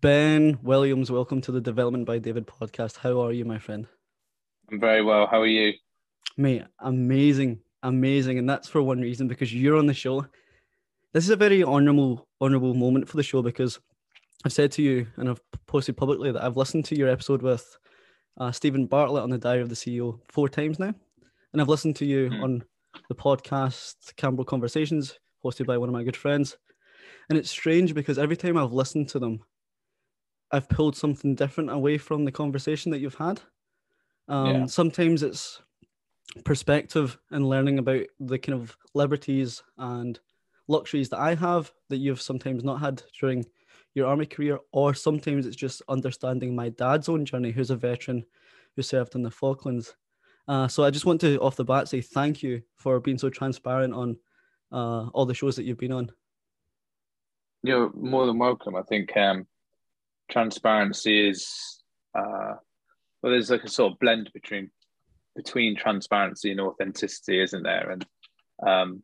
Ben Williams, welcome to the Development by David podcast. How are you, my friend? I'm very well. How are you? Mate, amazing, amazing. And that's for one reason because you're on the show. This is a very honorable, honorable moment for the show because I've said to you and I've posted publicly that I've listened to your episode with uh, Steven Bartlett on the Diary of the CEO four times now. And I've listened to you mm. on the podcast Campbell Conversations, hosted by one of my good friends. And it's strange because every time I've listened to them, I've pulled something different away from the conversation that you've had. Um, yeah. Sometimes it's perspective and learning about the kind of liberties and luxuries that I have that you've sometimes not had during your army career, or sometimes it's just understanding my dad's own journey, who's a veteran who served in the Falklands. Uh, so I just want to, off the bat, say thank you for being so transparent on uh, all the shows that you've been on. You're more than welcome. I think um, transparency is uh, well, there's like a sort of blend between between transparency and authenticity, isn't there? And um,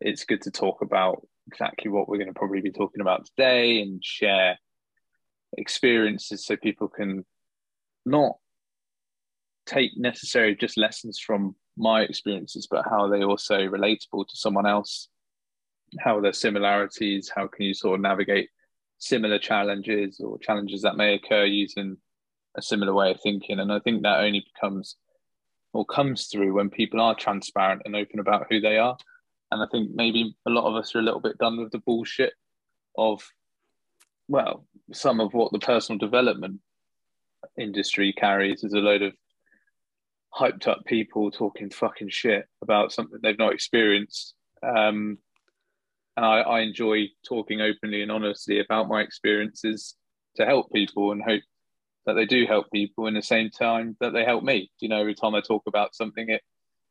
it's good to talk about exactly what we're going to probably be talking about today and share experiences so people can not take necessarily just lessons from my experiences, but how are they also relatable to someone else. How are there similarities? How can you sort of navigate similar challenges or challenges that may occur using a similar way of thinking. And I think that only becomes or comes through when people are transparent and open about who they are. And I think maybe a lot of us are a little bit done with the bullshit of, well, some of what the personal development industry carries is a load of hyped up people talking fucking shit about something they've not experienced. Um, and I, I enjoy talking openly and honestly about my experiences to help people and hope that they do help people in the same time that they help me. You know, every time I talk about something, it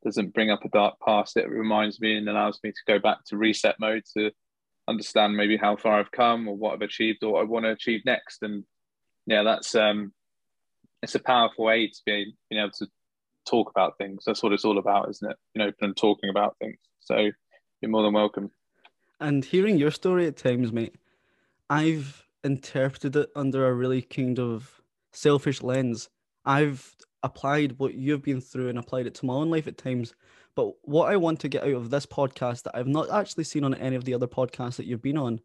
doesn't bring up a dark past. It reminds me and allows me to go back to reset mode to understand maybe how far I've come or what I've achieved or what I want to achieve next. And yeah, that's um, it's a powerful way to be being able to talk about things. That's what it's all about, isn't it? You know, and talking about things. So you're more than welcome. And hearing your story at times, mate, I've interpreted it under a really kind of selfish lens. I've applied what you've been through and applied it to my own life at times. But what I want to get out of this podcast that I've not actually seen on any of the other podcasts that you've been on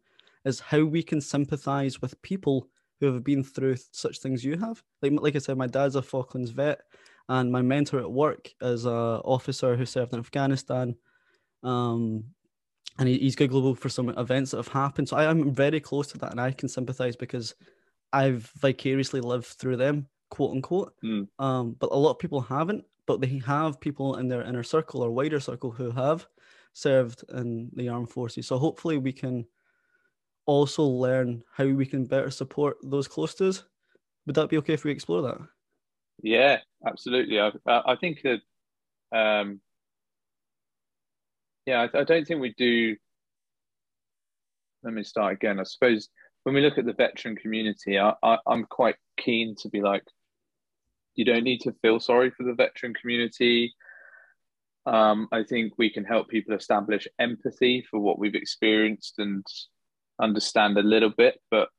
is how we can sympathize with people who have been through such things you have. Like like I said, my dad's a Falklands vet, and my mentor at work is a officer who served in Afghanistan. Um, and he, he's got global for some events that have happened. So I am very close to that, and I can sympathize because I've vicariously lived through them, quote unquote. Mm. Um, but a lot of people haven't. But they have people in their inner circle or wider circle who have served in the armed forces. So hopefully we can also learn how we can better support those close to us. Would that be okay if we explore that? Yeah, absolutely. I, I think that um, yeah, I, I don't think we do. Let me start again. I suppose when we look at the veteran community, I, I, I'm quite keen to be like, you don't need to feel sorry for the veteran community. Um, I think we can help people establish empathy for what we've experienced and understand a little bit. But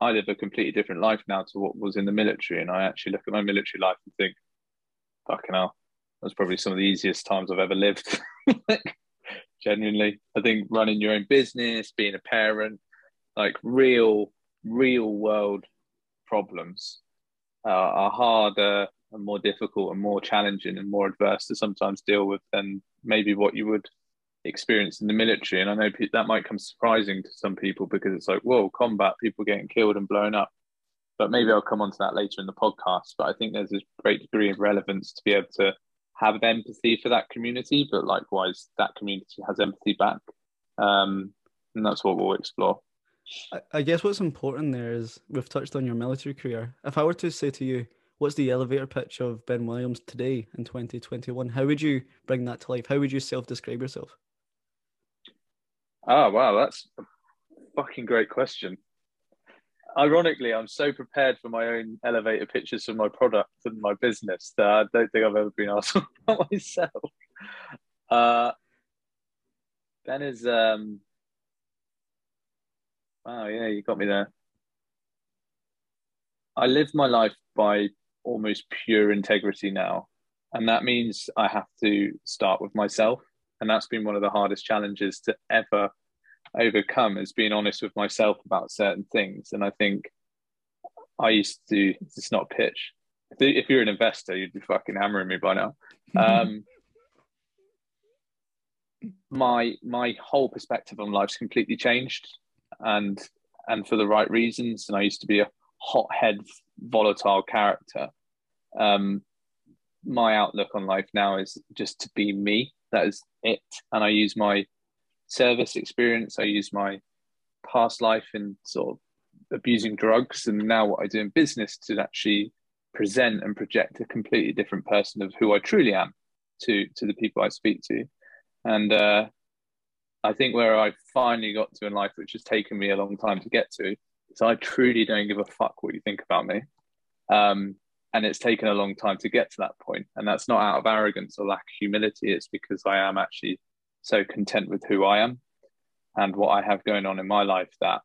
I live a completely different life now to what was in the military, and I actually look at my military life and think, "Fucking hell, that's probably some of the easiest times I've ever lived." genuinely. I think running your own business, being a parent, like real, real world problems uh, are harder and more difficult and more challenging and more adverse to sometimes deal with than maybe what you would experience in the military. And I know that might come surprising to some people because it's like, whoa, combat, people getting killed and blown up. But maybe I'll come on to that later in the podcast. But I think there's a great degree of relevance to be able to have empathy for that community, but likewise, that community has empathy back. Um, and that's what we'll explore. I guess what's important there is we've touched on your military career. If I were to say to you, what's the elevator pitch of Ben Williams today in 2021? How would you bring that to life? How would you self describe yourself? Oh, wow, that's a fucking great question ironically, I'm so prepared for my own elevator pitches for my product and my business that I don't think I've ever been asked about myself. Uh, Ben is um. Wow, yeah, you got me there. I live my life by almost pure integrity now, and that means I have to start with myself, and that's been one of the hardest challenges to ever overcome is being honest with myself about certain things. And I think I used to. It's not pitch. If you're an investor, you'd be fucking hammering me by now. Um, my my whole perspective on life's completely changed, and and for the right reasons. And I used to be a hothead, volatile character. Um, my outlook on life now is just to be me. That is it. And I use my service experience. I use my past life in sort of abusing drugs, and now what I do in business to actually present and project a completely different person of who I truly am to to the people I speak to. And uh, I think where I finally got to in life, which has taken me a long time to get to, is I truly don't give a fuck what you think about me. Um, and it's taken a long time to get to that. And that's not out of arrogance or lack of humility. It's because I am actually so content with who I am and what I have going on in my life that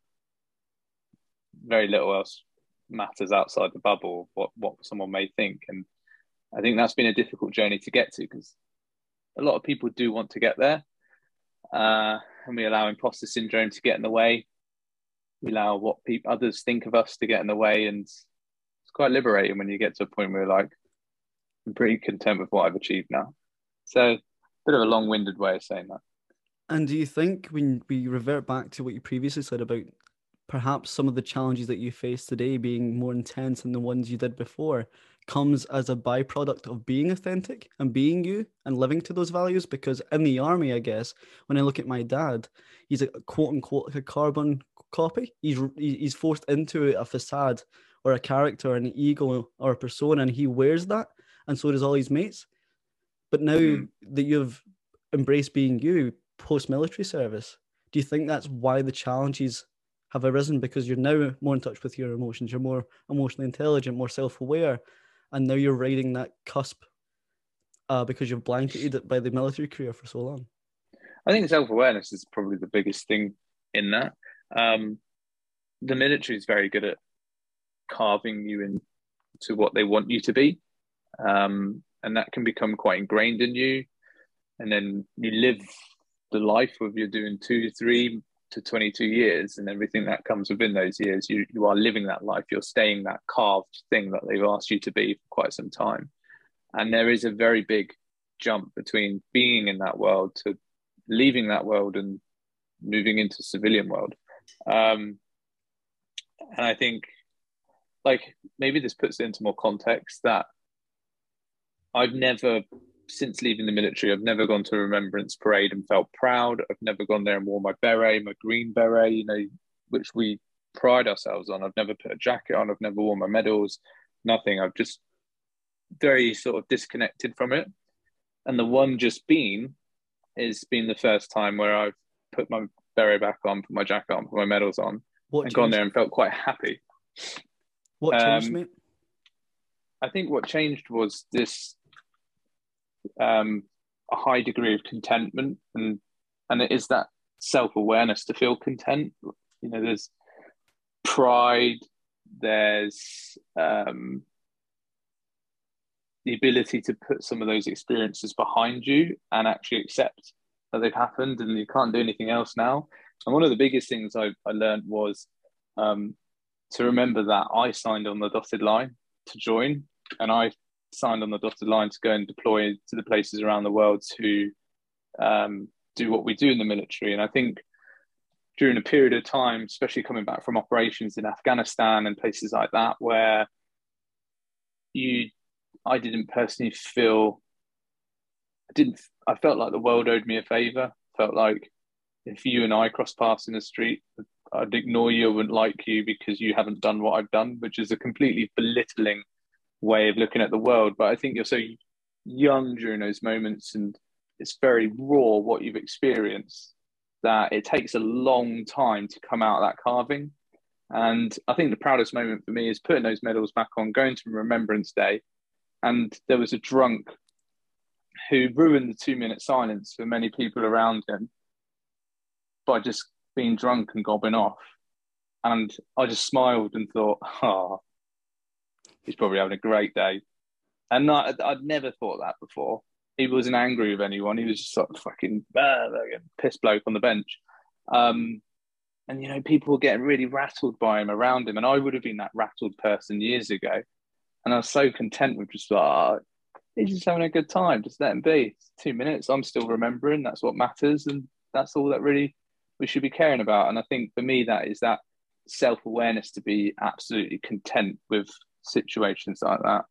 very little else matters outside the bubble, what, what someone may think. And I think that's been a difficult journey to get to because a lot of people do want to get there. Uh, and we allow imposter syndrome to get in the way. We allow what people others think of us to get in the way. And it's quite liberating when you get to a point where you're like, I'm pretty content with what I've achieved now. So bit of a long-winded way of saying that. And do you think when we revert back to what you previously said about perhaps some of the challenges that you face today being more intense than the ones you did before comes as a byproduct of being authentic and being you and living to those values because in the army i guess when i look at my dad he's a quote unquote like a carbon copy he's he's forced into a facade or a character an ego or a persona and he wears that and so does all his mates but now mm. that you've embraced being you post military service do you think that's why the challenges have arisen because you're now more in touch with your emotions, you're more emotionally intelligent, more self aware, and now you're riding that cusp uh, because you've blanketed it by the military career for so long. I think self awareness is probably the biggest thing in that. Um, the military is very good at carving you into what they want you to be, um, and that can become quite ingrained in you. And then you live the life of you're doing two, three, to 22 years and everything that comes within those years you, you are living that life. You're staying that carved thing that they've asked you to be for quite some time. And there is a very big jump between being in that world to leaving that world and moving into civilian world. Um, and i think like maybe this puts it into more context that i've never since leaving the military, I've never gone to a remembrance parade and felt proud. I've never gone there and worn my beret, my green beret, you know, which we pride ourselves on. I've never put a jacket on. I've never worn my medals, nothing. I've just very sort of disconnected from it. And the one just been is been the first time where I've put my beret back on, put my jacket on, put my medals on, what and gone there and felt quite happy. What changed, um, mate? I think what changed was this um, a high degree of contentment, and and it is that self awareness to feel content. You know, there's pride, there's um, the ability to put some of those experiences behind you and actually accept that they've happened, and you can't do anything else now. And one of the biggest things I, I learned was um, to remember that I signed on the dotted line to join, and I signed on the dotted line to go and deploy to the places around the world to um, do what we do in the military. And I think during a period of time, especially coming back from operations in Afghanistan and places like that, where you, I didn't personally feel, I didn't, I felt like the world owed me a favor. Felt like if you and I cross paths in the street, I'd ignore you, I wouldn't like you because you haven't done what I've done, which is a completely belittling way of looking at the world. But I think you're so young during those moments and it's very raw what you've experienced that it takes a long time to come out of that carving. And I think the proudest moment for me is putting those medals back on, going to Remembrance Day. And there was a drunk who ruined the two minute silence for many people around him by just being drunk and gobbing off. And I just smiled and thought, oh, he's probably having a great day. And I, would never thought that before. He wasn't angry with anyone. He was just sort of fucking uh, piss bloke on the bench. Um, and, you know, people were getting really rattled by him around him. And I would have been that rattled person years ago. And I was so content with just like, oh, he's just having a good time. Just let him be. It's two minutes. I'm still remembering. That's what matters. And that's all that really we should be caring about. And I think for me, that is that self awareness to be absolutely content with situations like that.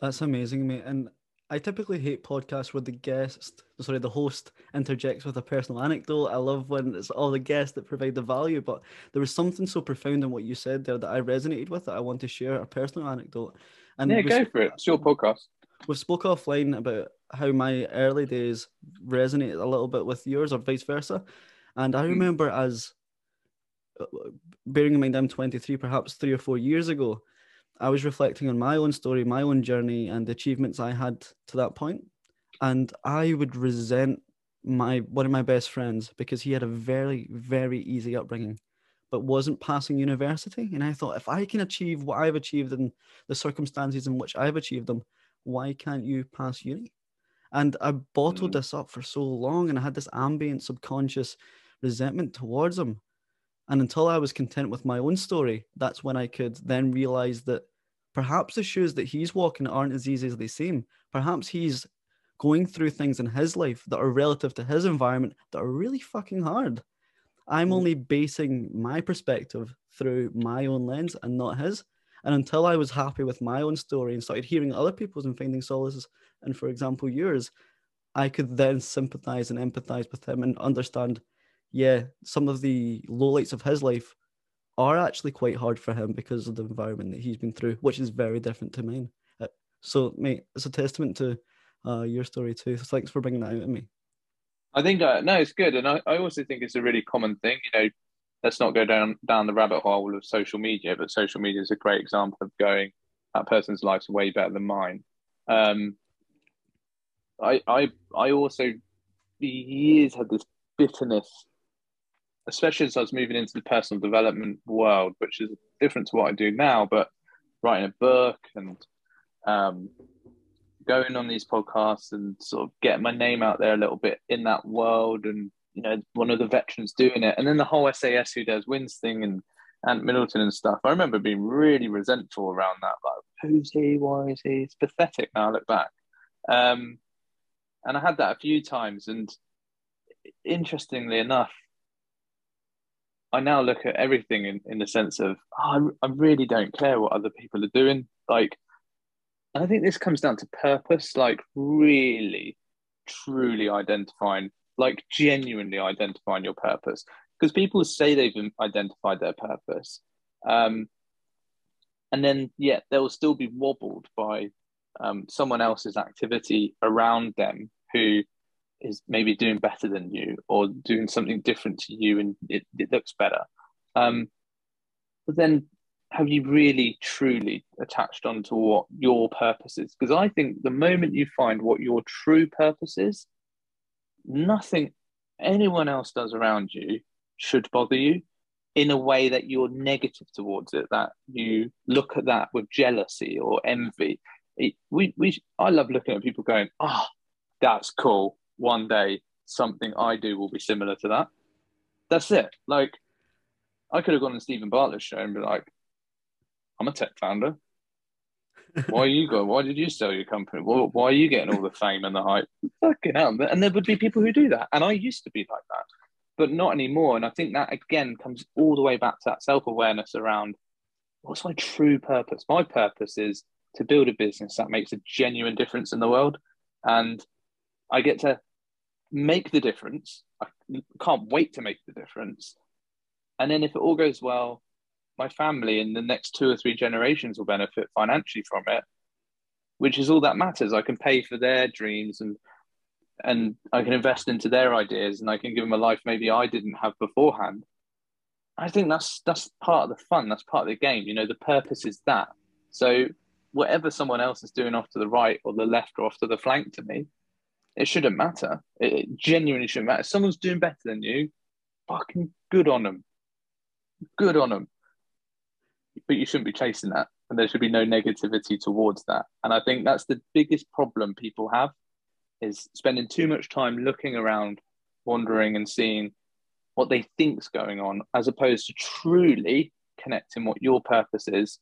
That's amazing, mate. And I typically hate podcasts where the guest, sorry, the host interjects with a personal anecdote. I love when it's all the guests that provide the value, but there was something so profound in what you said there that I resonated with that I want to share a personal anecdote. And yeah, go for it. It's your podcast. We spoke offline about how my early days resonated a little bit with yours or vice versa. And I hmm. remember as uh, bearing in mind I'm 23, perhaps three or four years ago, I was reflecting on my own story, my own journey, and the achievements I had to that point. And I would resent my one of my best friends because he had a very, very easy upbringing, but wasn't passing university. And I thought, if I can achieve what I've achieved in the circumstances in which I've achieved them, why can't you pass uni? And I bottled mm. this up for so long, and I had this ambient subconscious resentment towards him. And until I was content with my own story, that's when I could then realize that perhaps the shoes that he's walking aren't as easy as they seem. Perhaps he's going through things in his life that are relative to his environment that are really fucking hard. I'm mm. only basing my perspective through my own lens and not his. And until I was happy with my own story and started hearing other people's and finding solaces, and for example, yours, I could then sympathize and empathize with him and understand yeah, some of the lowlights of his life are actually quite hard for him because of the environment that he's been through, which is very different to mine. Uh, so, mate, it's a testament to uh, your story too. So thanks for bringing that out to me. I think uh, no, it's good, and I, I also think it's a really common thing. You know, let's not go down down the rabbit hole of social media, but social media is a great example of going that person's life's way better than mine. Um, I I I also years had this bitterness especially as I was moving into the personal development world, which is different to what I do now, but writing a book and um, going on these podcasts and sort of getting my name out there a little bit in that world and you know one of the veterans doing it and then the whole SAS Who Dares Wins thing and Ant Middleton and stuff. I remember being really resentful around that. Like, who's he? Why is he? It's pathetic now I look back. Um, and I had that a few times. And interestingly enough, I now look at everything in, in the sense of oh, I, I really don't care what other people are doing. Like, and I think this comes down to purpose, like really, truly identifying, like genuinely identifying your purpose. Because people say they've identified their purpose, um, and then yet they'll still be wobbled by um, someone else's activity around them who is maybe doing better than you or doing something different to you and it, it looks better. Um, but then have you really truly attached onto what your purpose is? Because I think the moment you find what your true purpose is, nothing anyone else does around you should bother you in a way that you're negative towards it, that you look at that with jealousy or envy. It, we, we, I love looking at people going, oh, that's cool one day something I do will be similar to that. That's it. Like, I could have gone on Steven Bartlett's show and be like, I'm a tech founder. Why you going? Why did you sell your company? Why, why are you getting all the fame and the hype? Fucking hell. And there would be people who do that. And I used to be like that, but not anymore. And I think that again comes all the way back to that self awareness around what's my true purpose? My purpose is to build a business that makes a genuine difference in the world. And I get to make the difference. I can't wait to make the difference. And then if it all goes well, my family in the next two or three generations will benefit financially from it, which is all that matters. I can pay for their dreams and and I can invest into their ideas and I can give them a life maybe I didn't have beforehand. I think that's that's part of the fun. That's part of the game. You know, the purpose is that. So whatever someone else is doing off to the right or the left or off to the flank to me, it shouldn't matter. It, it genuinely shouldn't matter. If someone's doing better than you, fucking good on them. Good on them. But you shouldn't be chasing that. And there should be no negativity towards that. And I think that's the biggest problem people have is spending too much time looking around, wandering and seeing what they think's going on, as opposed to truly connecting what your purpose is.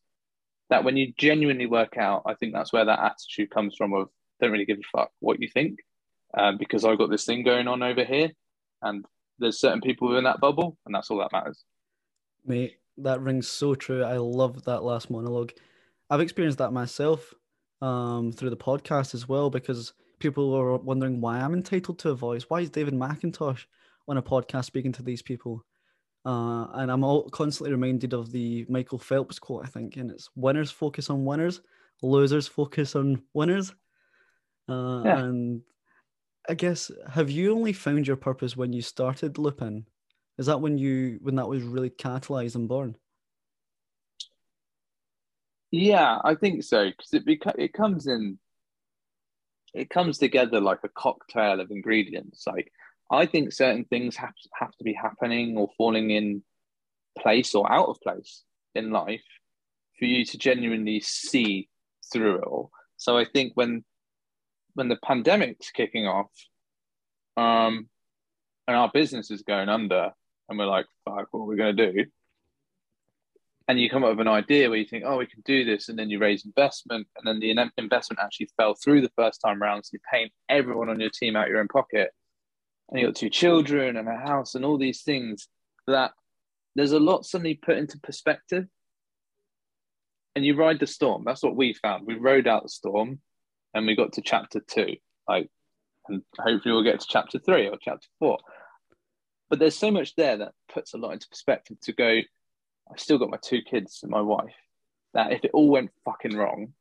That when you genuinely work out, I think that's where that attitude comes from of don't really give a fuck what you think, um, because I've got this thing going on over here, and there's certain people within that bubble, and that's all that matters. Mate, that rings so true. I love that last monologue. I've experienced that myself um, through the podcast as well, because people are wondering why I'm entitled to a voice. Why is David McIntosh on a podcast speaking to these people? Uh, and I'm all constantly reminded of the Michael Phelps quote, I think, and it's winners focus on winners, losers focus on winners. Uh, yeah. And I guess, have you only found your purpose when you started Loopin? Is that when you when that was really catalyzed and born? Yeah, I think so because it beca- it comes in it comes together like a cocktail of ingredients. Like I think certain things have have to be happening or falling in place or out of place in life for you to genuinely see through it all. So I think when when the pandemic's kicking off, um, and our business is going under, and we're like, "Fuck, what are we going to do?" and you come up with an idea where you think, oh, we can do this, and then you raise investment, and then the investment actually fell through the first time around, so you're paying everyone on your team out your own pocket, and you've got two children and a house and all these things that there's a lot suddenly put into perspective, and you ride the storm. That's what we found. We rode out the storm, and we got to chapter two, like, and hopefully we'll get to chapter three or chapter four. But there's so much there that puts a lot into perspective to go I've still got my two kids and my wife. That if it all went fucking wrong,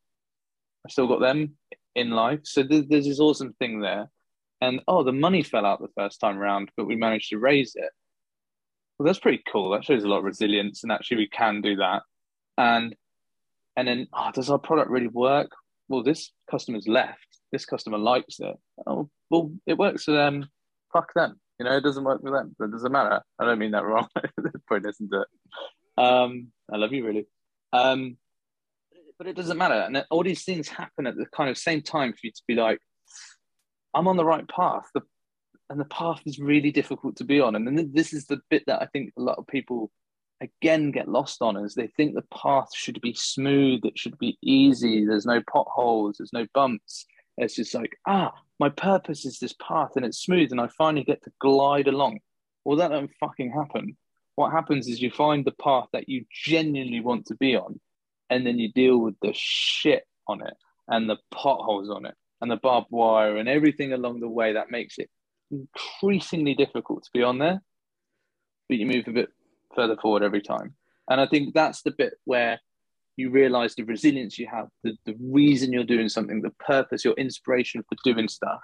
i've still got them in life. So there's, there's this awesome thing there. And oh, the money fell out the first time around, but we managed to raise it. Well, that's pretty cool. That shows a lot of resilience, and actually we can do that. And and then, oh, does our product really work? Well, this customer's left. This customer likes it. Oh, well, it works for them. Fuck them. You know, it doesn't work for them. It doesn't matter. I don't mean that wrong. Point isn't it? Um, I love you, really. Um, but it doesn't matter. And all these things happen at the kind of same time for you to be like, I'm on the right path. The, and the path is really difficult to be on. And then this is the bit that I think a lot of people again get lost on is they think the path should be smooth, it should be easy, there's no potholes, there's no bumps. It's just like, ah, my purpose is this path and it's smooth and I finally get to glide along. Well, that don't fucking happen what happens is you find the path that you genuinely want to be on, and then you deal with the shit on it and the potholes on it and the barbed wire and everything along the way that makes it increasingly difficult to be on there. But you move a bit further forward every time. And I think that's the bit where you realize the resilience you have, the, the reason you're doing something, the purpose, your inspiration for doing stuff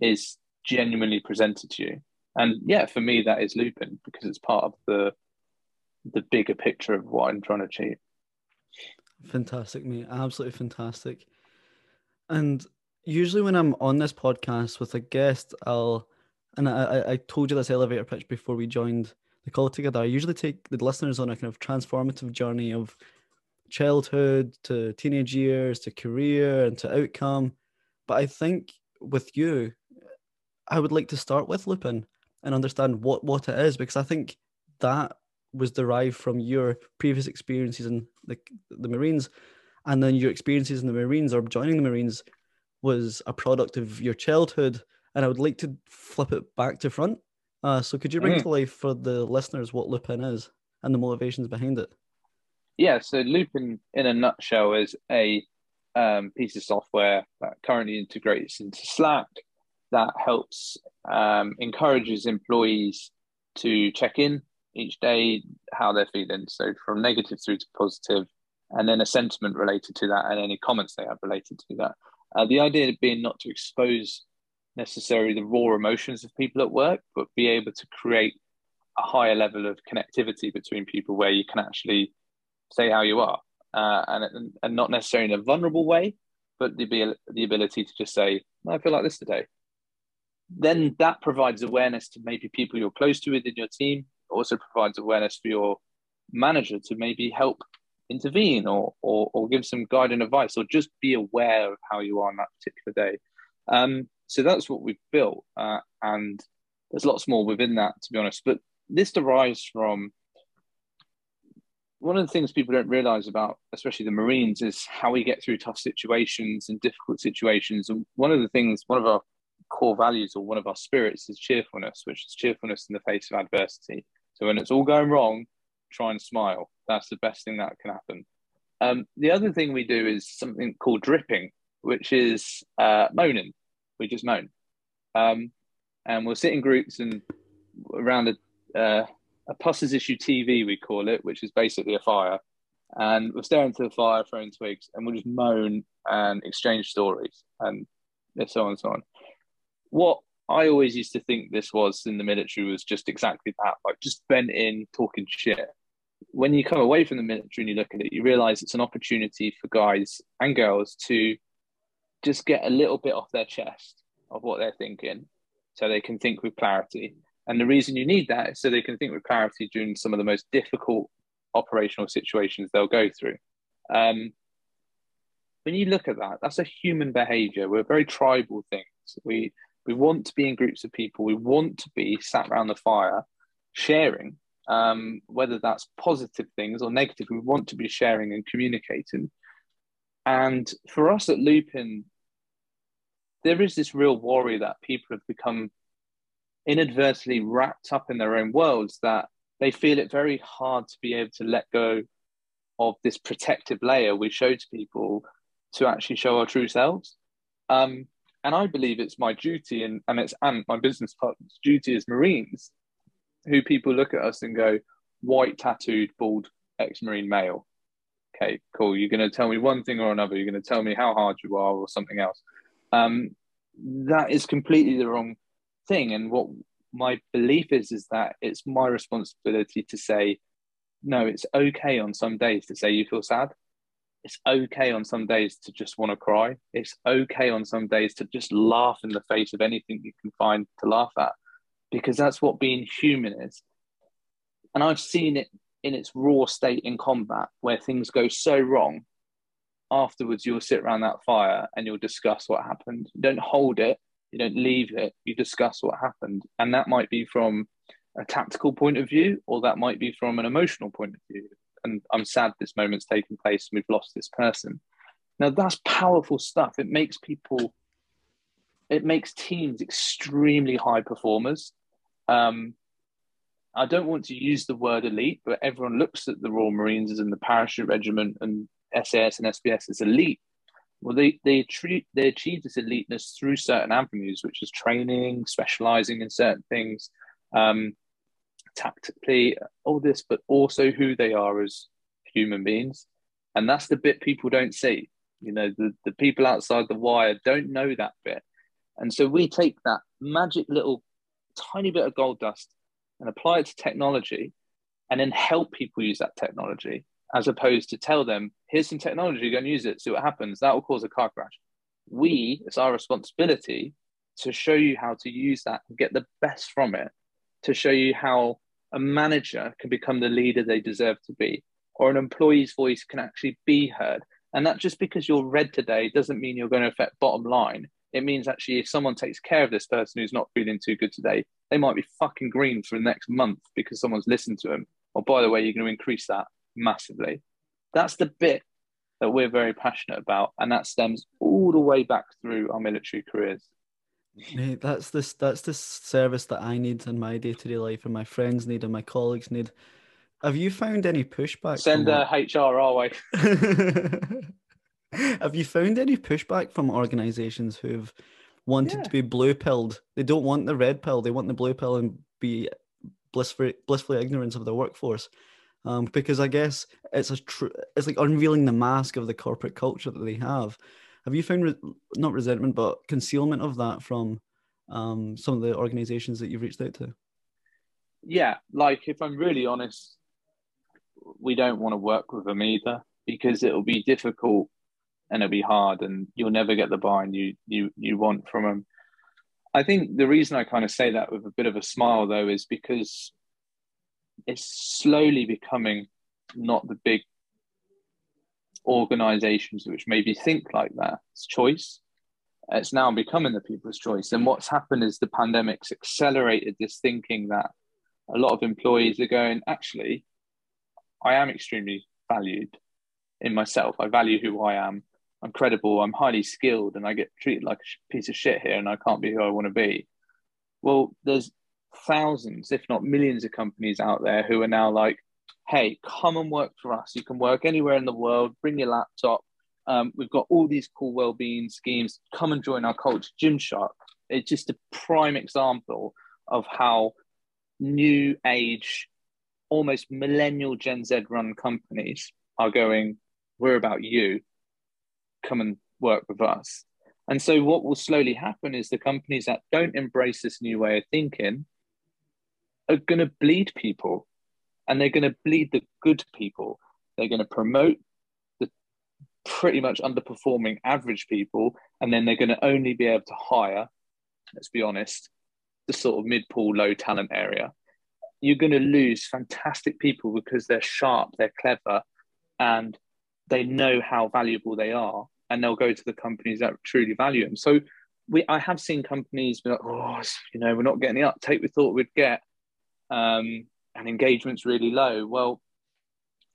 is genuinely presented to you and yeah, for me that is Loopin because it's part of the the bigger picture of what I'm trying to achieve. Fantastic, mate. Absolutely fantastic. And usually when I'm on this podcast with a guest, I'll and I, I told you this elevator pitch before we joined the call together. I usually take the listeners on a kind of transformative journey of childhood to teenage years to career and to outcome. But I think with you, I would like to start with Loopin and understand what what it is because I think that was derived from your previous experiences in the the Marines, and then your experiences in the Marines or joining the Marines was a product of your childhood. And I would like to flip it back to front. Uh, so could you bring mm. to life for the listeners what Loopin is and the motivations behind it? Yeah, so Loopin, in a nutshell, is a um, piece of software that currently integrates into Slack that helps um, encourages employees to check in each day how they're feeling. So from negative through to positive, and then a sentiment related to that, and any comments they have related to that. Uh, the idea being not to expose necessarily the raw emotions of people at work, but be able to create a higher level of connectivity between people where you can actually say how you are. uh, and and not necessarily in a vulnerable way, but the the ability to just say, "I feel like this today." Then that provides awareness to maybe people you're close to within your team. Also provides awareness for your manager to maybe help intervene or, or, or give some guidance advice or just be aware of how you are on that particular day. Um, so that's what we've built. Uh, and there's lots more within that, to be honest. But this derives from one of the things people don't realize about, especially the Marines, is how we get through tough situations and difficult situations. And one of the things, one of our core values or one of our spirits is cheerfulness, which is cheerfulness in the face of adversity. So when it's all going wrong, try and smile. That's the best thing that can happen. Um, the other thing we do is something called dripping, which is uh, moaning. We just moan. Um, and we'll sit in groups and around a, uh, a Pusser's issue TV, we call it, which is basically a fire. And we'll stare into the fire, throwing twigs, and we'll just moan and exchange stories and so on and so on. What I always used to think this was in the military was just exactly that, like just bent in, talking shit when you come away from the military and you look at it, you realize it's an opportunity for guys and girls to just get a little bit off their chest of what they're thinking so they can think with clarity. And the reason you need that is so they can think with clarity during some of the most difficult operational situations they'll go through. Um, when you look at that, that's a human behavior. We're very tribal things. We we want to be in groups of people. We want to be sat around the fire, sharing um, whether that's positive things or negative. We want to be sharing and communicating. And for us at Loopin, there is this real worry that people have become inadvertently wrapped up in their own worlds that they feel it very hard to be able to let go of this protective layer we show to people to actually show our true selves. Um, and I believe it's my duty and, and it's and my business partner's duty as Marines who people look at us and go, white tattooed, bald ex Marine male. Okay, cool. You're going to tell me one thing or another. You're going to tell me how hard you are or something else. Um, that is completely the wrong thing. And what my belief is, is that it's my responsibility to say, no, it's okay on some days to say you feel sad. It's okay on some days to just want to cry. It's okay on some days to just laugh in the face of anything you can find to laugh at because that's what being human is. And I've seen it in its raw state in combat where things go so wrong. Afterwards, you'll sit around that fire and you'll discuss what happened. Don't hold it, you don't leave it, you discuss what happened. And that might be from a tactical point of view, or that might be from an emotional point of view. And I'm sad this moment's taken place and we've lost this person. Now, that's powerful stuff. It makes people, it makes teams extremely high performers um, I don't want to use the word elite, but everyone looks at the Royal Marines as in the parachute regiment and SAS and SBS as elite. Well, they they treat they achieve this eliteness through certain avenues, which is training, specializing in certain things, um, tactically, all this, but also who they are as human beings, and that's the bit people don't see. You know, the the people outside the wire don't know that bit, and so we take that magic little tiny bit of gold dust and apply it to technology and then help people use that technology as opposed to tell them, here's some technology, go and use it, see what happens. That will cause a car crash. We, it's our responsibility to show you how to use that and get the best from it, to show you how a manager can become the leader they deserve to be, or an employee's voice can actually be heard. And that just because you're red today doesn't mean you're going to affect bottom line it means actually if someone takes care of this person who's not feeling too good today, they might be fucking green for the next month because someone's listened to them. Or by the way, you're going to increase that massively. That's the bit that we're very passionate about, and that stems all the way back through our military careers. Mate, that's this that's the service that I need in my day to day life, and my friends need, and my colleagues need. Have you found any pushback? Send a HR our way. Have you found any pushback from organisations who've wanted yeah. to be blue pilled? They don't want the red pill; they want the blue pill and be blissfully, blissfully ignorant of their workforce. Um, because I guess it's a tr- it's like unveiling the mask of the corporate culture that they have. Have you found re- not resentment but concealment of that from um, some of the organisations that you've reached out to? Yeah, like if I'm really honest, we don't want to work with them either. because it'll be difficult and it'll be hard and you'll never get the buy-in you you you want from them. I think the reason I kind of say that with a bit of a smile though is because it's slowly becoming not the big organizations which maybe think like that. It's choice. It's now becoming the people's choice. And what's happened is the pandemic's accelerated this thinking that a lot of employees are going, actually, I am extremely valued in myself. I value who I am. I'm credible. I'm highly skilled, and I get treated like a piece of shit here, and I can't be who I want to be. Well, there's thousands, if not millions, of companies out there who are now like, hey, come and work for us. You can work anywhere in the world, bring your laptop. Um, we've got all these cool well-being schemes. Come and join our culture. Gymshark. It's just a prime example of how new age, almost millennial Gen Z run companies are going, we're about you. Come and work with us. And so, what will slowly happen is the companies that don't embrace this new way of thinking are going to bleed people and they're going to bleed the good people. They're going to promote the pretty much underperforming average people, and then they're going to only be able to hire, let's be honest, the sort of mid pool, low talent area. You're going to lose fantastic people because they're sharp, they're clever, and they know how valuable they are, and they'll go to the companies that truly value them. So, we, I have seen companies be like, oh, you know, we're not getting the uptake we thought we'd get. Um, and engagement's really low. Well,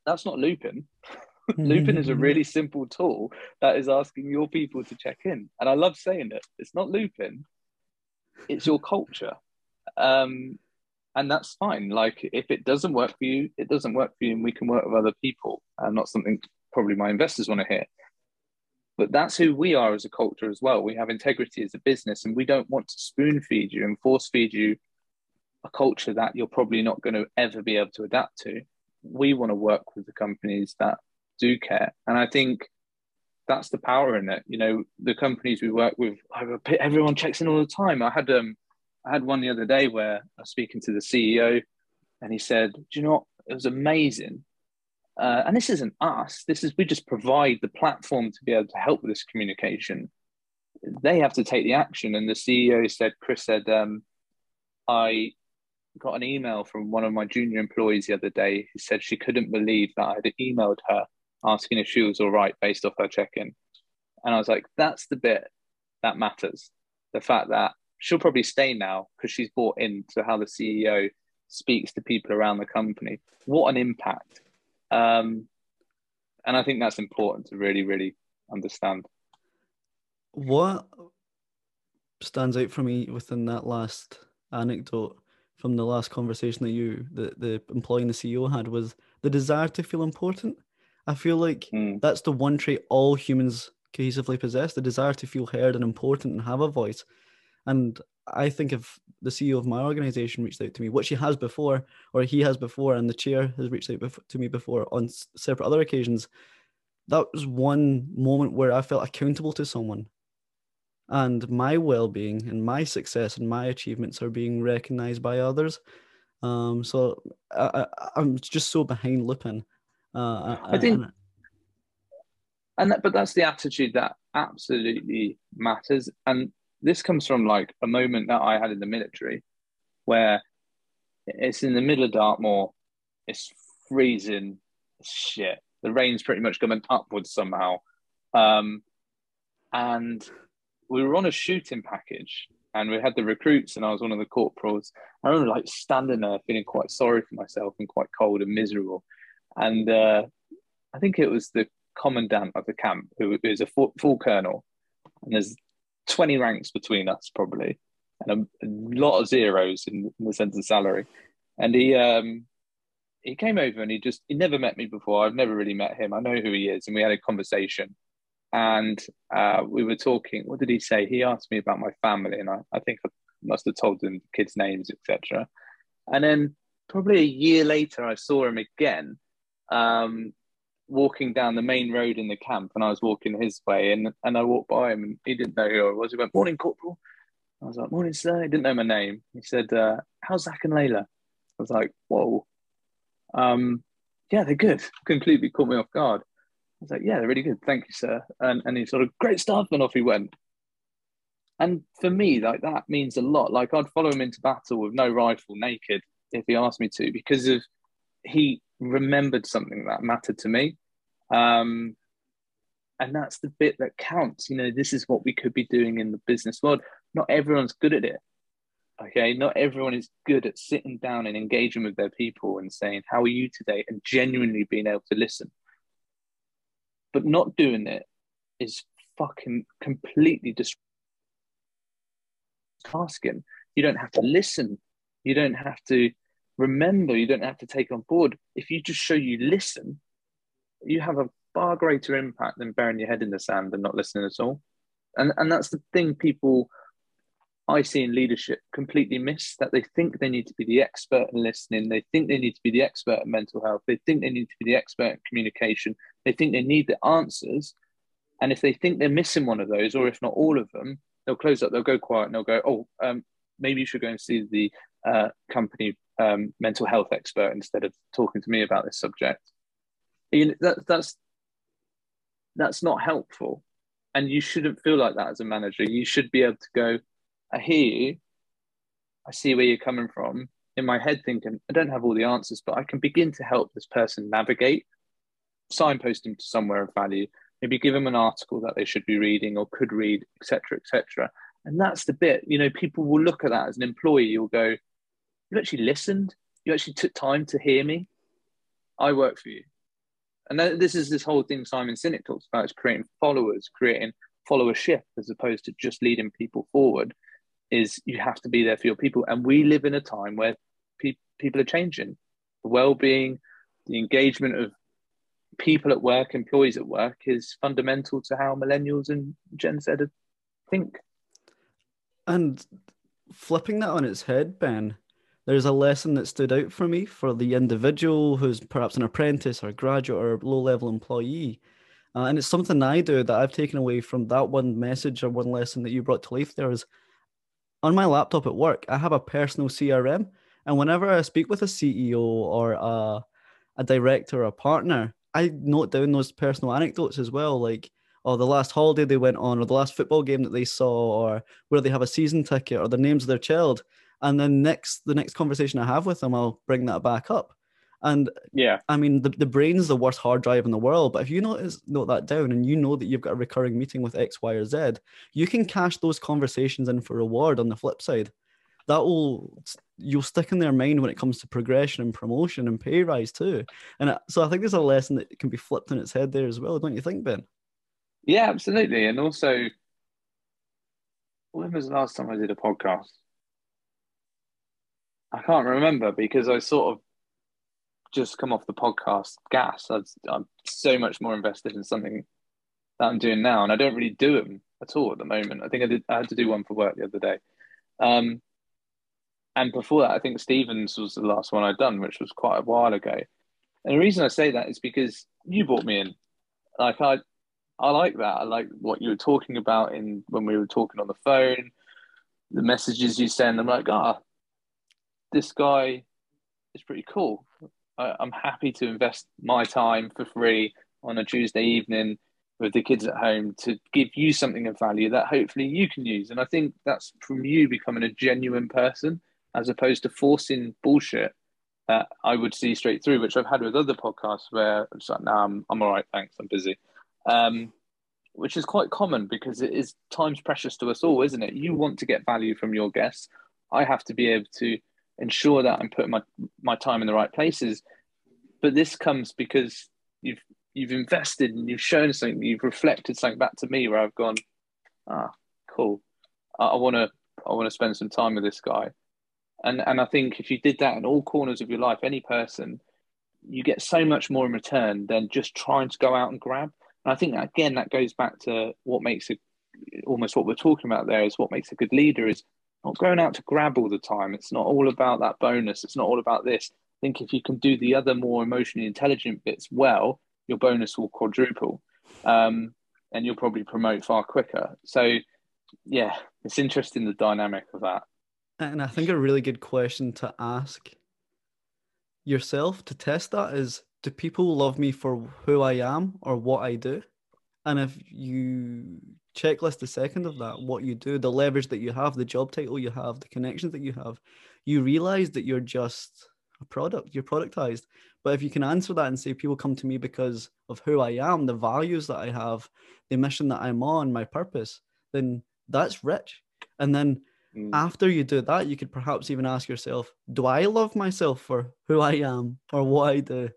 that's not Loopin. Loopin is a really simple tool that is asking your people to check in. And I love saying it. It's not Loopin, it's your culture. Um, and that's fine. Like, if it doesn't work for you, it doesn't work for you, and we can work with other people. And not something probably my investors want to hear. But that's who we are as a culture as well. We have integrity as a business, and we don't want to spoon feed you and force feed you a culture that you're probably not going to ever be able to adapt to. We want to work with the companies that do care. And I think that's the power in it. You know, the companies we work with, everyone checks in all the time. I had um, I had one the other day where I was speaking to the CEO, and he said, "Do you know what? It was amazing." Uh, and this isn't us. This is we just provide the platform to be able to help with this communication. They have to take the action. And the CEO said, Chris said, um, I got an email from one of my junior employees the other day who said she couldn't believe that I had emailed her asking if she was all right based off her check in. And I was like, that's the bit that matters. The fact that she'll probably stay now because she's bought into how the CEO speaks to people around the company. What an impact. Um, and I think that's important to really, really understand. What stands out for me within that last anecdote from the last conversation that you, the, the employee and the CEO had, was the desire to feel important. I feel like mm. that's the one trait all humans cohesively possess the desire to feel heard and important and have a voice. And I think if the CEO of my organization reached out to me, what she has before, or he has before, and the chair has reached out to me before on separate other occasions, that was one moment where I felt accountable to someone and my well-being and my success and my achievements are being recognized by others. Um so i, I am just so behind Loopin. Uh i think and, and that, but that's the attitude that absolutely matters. And this comes from like a moment that i had in the military where it's in the middle of dartmoor it's freezing shit. The rain's pretty much coming upwards somehow. Um and we were on a shooting package and we had the recruits and I was one of the corporals. I remember like standing there feeling quite sorry for myself and quite cold and miserable. And uh, I think it was the commandant of the camp who was a full, full colonel. And there's 20 ranks between us probably and a, a lot of zeros in, in, the sense of salary. And he um, he came over and he just he never met me before. I've never really met him. I know who he is, and we had a conversation and uh, we were talking. What did he say? He asked me about my family, and I, I think I must have told him kids' names, etc. And then probably a year later, I saw him again, um, walking down the main road in the camp, and I was walking his way, and and I walked by him, and he didn't know who I was. He went, "Morning, Corporal." I was like, "Morning, sir." He didn't know my name. He said, uh, "How's Zach and Layla?" I was like, "Whoa." Um, yeah, they're good. Completely caught me off guard. Was like, yeah, they're really good. Thank you, sir. And, and he sort of, great stuff. And off he went. And for me, like that means a lot. Like I'd follow him into battle with no rifle, naked, if he asked me to, because of he remembered something that mattered to me. Um, and that's the bit that counts. You know, this is what we could be doing in the business world. Not everyone's good at it. Okay, not everyone is good at sitting down and engaging with their people and saying, How are you today? and genuinely being able to listen. But not doing it is fucking completely tasking. You don't have to listen. You don't have to remember. You don't have to take on board. If you just show you listen, you have a far greater impact than burying your head in the sand and not listening at all. And and that's the thing people I see in leadership completely miss that they think they need to be the expert in listening. They think they need to be the expert in mental health. They think they need to be the expert in communication. They think they need the answers. And if they think they're missing one of those, or if not all of them, they'll close up, they'll go quiet, and they'll go, oh, um, maybe you should go and see the uh, company um, mental health expert instead of talking to me about this subject. You know, that, that's that's not helpful, and you shouldn't feel like that as a manager. You should be able to go, I hear you, I see where you're coming from. In my head, thinking I don't have all the answers, but I can begin to help this person navigate, signpost them to somewhere of value, maybe give them an article that they should be reading or could read, etc., etc. And that's the bit, you know, people will look at that as an employee. You'll go, you actually listened. You actually took time to hear me. I work for you. And this is this whole thing Simon Sinek talks about: is creating followers, creating followership, as opposed to just leading people forward. Is you have to be there for your people, and we live in a time where pe- people are changing. The well-being, the engagement of people at work, employees at work, is fundamental to how millennials and Gen Z think. And flipping that on its head, Ben, there's a lesson that stood out for me for the individual who's perhaps an apprentice or graduate or low level employee. Uh, and it's something I do that I've taken away from that one message or one lesson that you brought to life there is on my laptop at work, I have a personal CRM. And whenever I speak with a CEO or a, a director or a partner, I note down those personal anecdotes as well, like or oh, the last holiday they went on, or the last football game that they saw, or where they have a season ticket, or the names of their child. And then next, the next conversation I have with them, I'll bring that back up. And yeah, I mean, the, the brain's the worst hard drive in the world. But if you notice, note that down and you know that you've got a recurring meeting with X, Y, or Z, you can cash those conversations in for reward on the flip side that will you'll stick in their mind when it comes to progression and promotion and pay rise too. And so I think there's a lesson that can be flipped on its head there as well, don't you think, Ben? Yeah, absolutely. And also, when was the last time I did a podcast? I can't remember because I sort of just come off the podcast gas. i am so much more invested in something that I'm doing now, and I don't really do them at all at the moment. I think I did. I had to do one for work the other day. Um, and before that, I think Stevens was the last one I'd done, which was quite a while ago. And the reason I say that is because you brought me in. Like I, I like that. I like what you were talking about in when we were talking on the phone, the messages you send. I'm like, ah, oh, this guy is pretty cool. I, I'm happy to invest my time for free on a Tuesday evening with the kids at home to give you something of value that hopefully you can use. And I think that's from you becoming a genuine person as opposed to forcing bullshit that I would see straight through, which I've had with other podcasts where it's like, nah, I'm, I'm all right, thanks, I'm busy. Um, which is quite common because it is time's precious to us all, isn't it? You want to get value from your guests. I have to be able to ensure that I'm putting my, my time in the right places. But this comes because you've you've invested and you've shown something, you've reflected something back to me where I've gone, ah, cool. I want to I want to spend some time with this guy and and I think if you did that in all corners of your life, any person, you get so much more in return than just trying to go out and grab. And I think again that goes back to what makes it almost what we're talking about there is what makes a good leader is not going out to grab all the time. It's not all about that bonus. It's not all about this. I think if you can do the other more emotionally intelligent bits well, your bonus will quadruple, um, and you'll probably promote far quicker. So, yeah, it's interesting the dynamic of that. And I think a really good question to ask yourself to test that is do people love me for who I am or what I do? And if you checklist the second of that, what you do, the leverage that you have, the job title you have, the connections that you have, you realize that you're just a product, you're productized. But if you can answer that and say people come to me because of who I am, the values that I have, the mission that I'm on, my purpose, then that's rich. And then mm. after you do that, you could perhaps even ask yourself, do I love myself for who I am or what I do?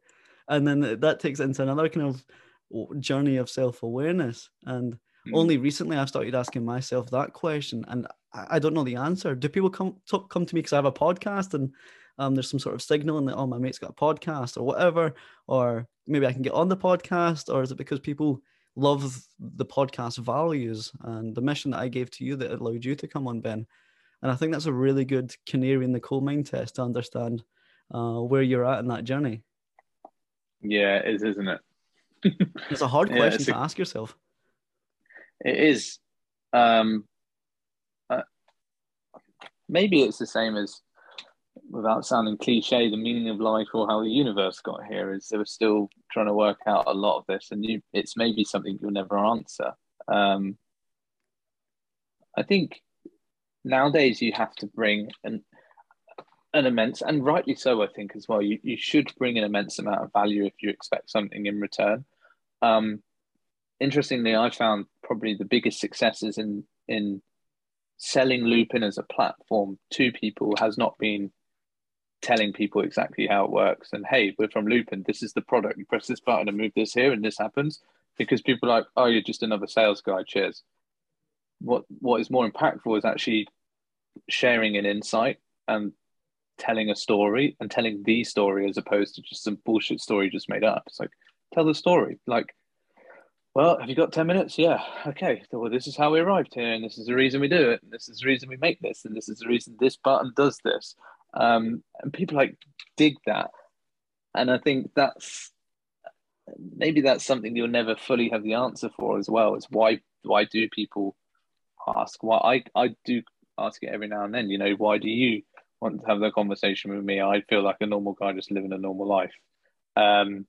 And then that takes into another kind of journey of self awareness. And mm. only recently I've started asking myself that question. And I don't know the answer. Do people come to, come to me because I have a podcast and um, there's some sort of signal and that oh my mate's got a podcast or whatever, or maybe I can get on the podcast, or is it because people love the podcast values and the mission that I gave to you that allowed you to come on, Ben? And I think that's a really good canary in the coal mine test to understand uh, where you're at in that journey. Yeah, it is, isn't it? it's a hard yeah, question to ask yourself. It is. Um, uh, maybe it's the same as without sounding cliche, the meaning of life or how the universe got here is they were still trying to work out a lot of this, and you, it's maybe something you'll never answer. Um, I think nowadays you have to bring an an immense, and rightly so, I think as well. You you should bring an immense amount of value if you expect something in return. Um, interestingly, I found probably the biggest successes in in selling Loopin as a platform to people has not been telling people exactly how it works and hey we're from Loopin. This is the product. You press this button and move this here and this happens. Because people are like oh you're just another sales guy. Cheers. What what is more impactful is actually sharing an insight and telling a story and telling the story as opposed to just some bullshit story just made up. It's like tell the story. Like well have you got 10 minutes yeah okay well this is how we arrived here and this is the reason we do it and this is the reason we make this and this is the reason this button does this um, and people like dig that, and I think that's maybe that's something you'll never fully have the answer for as well. Is why why do people ask? Why I I do ask it every now and then. You know, why do you want to have that conversation with me? I feel like a normal guy just living a normal life. Um,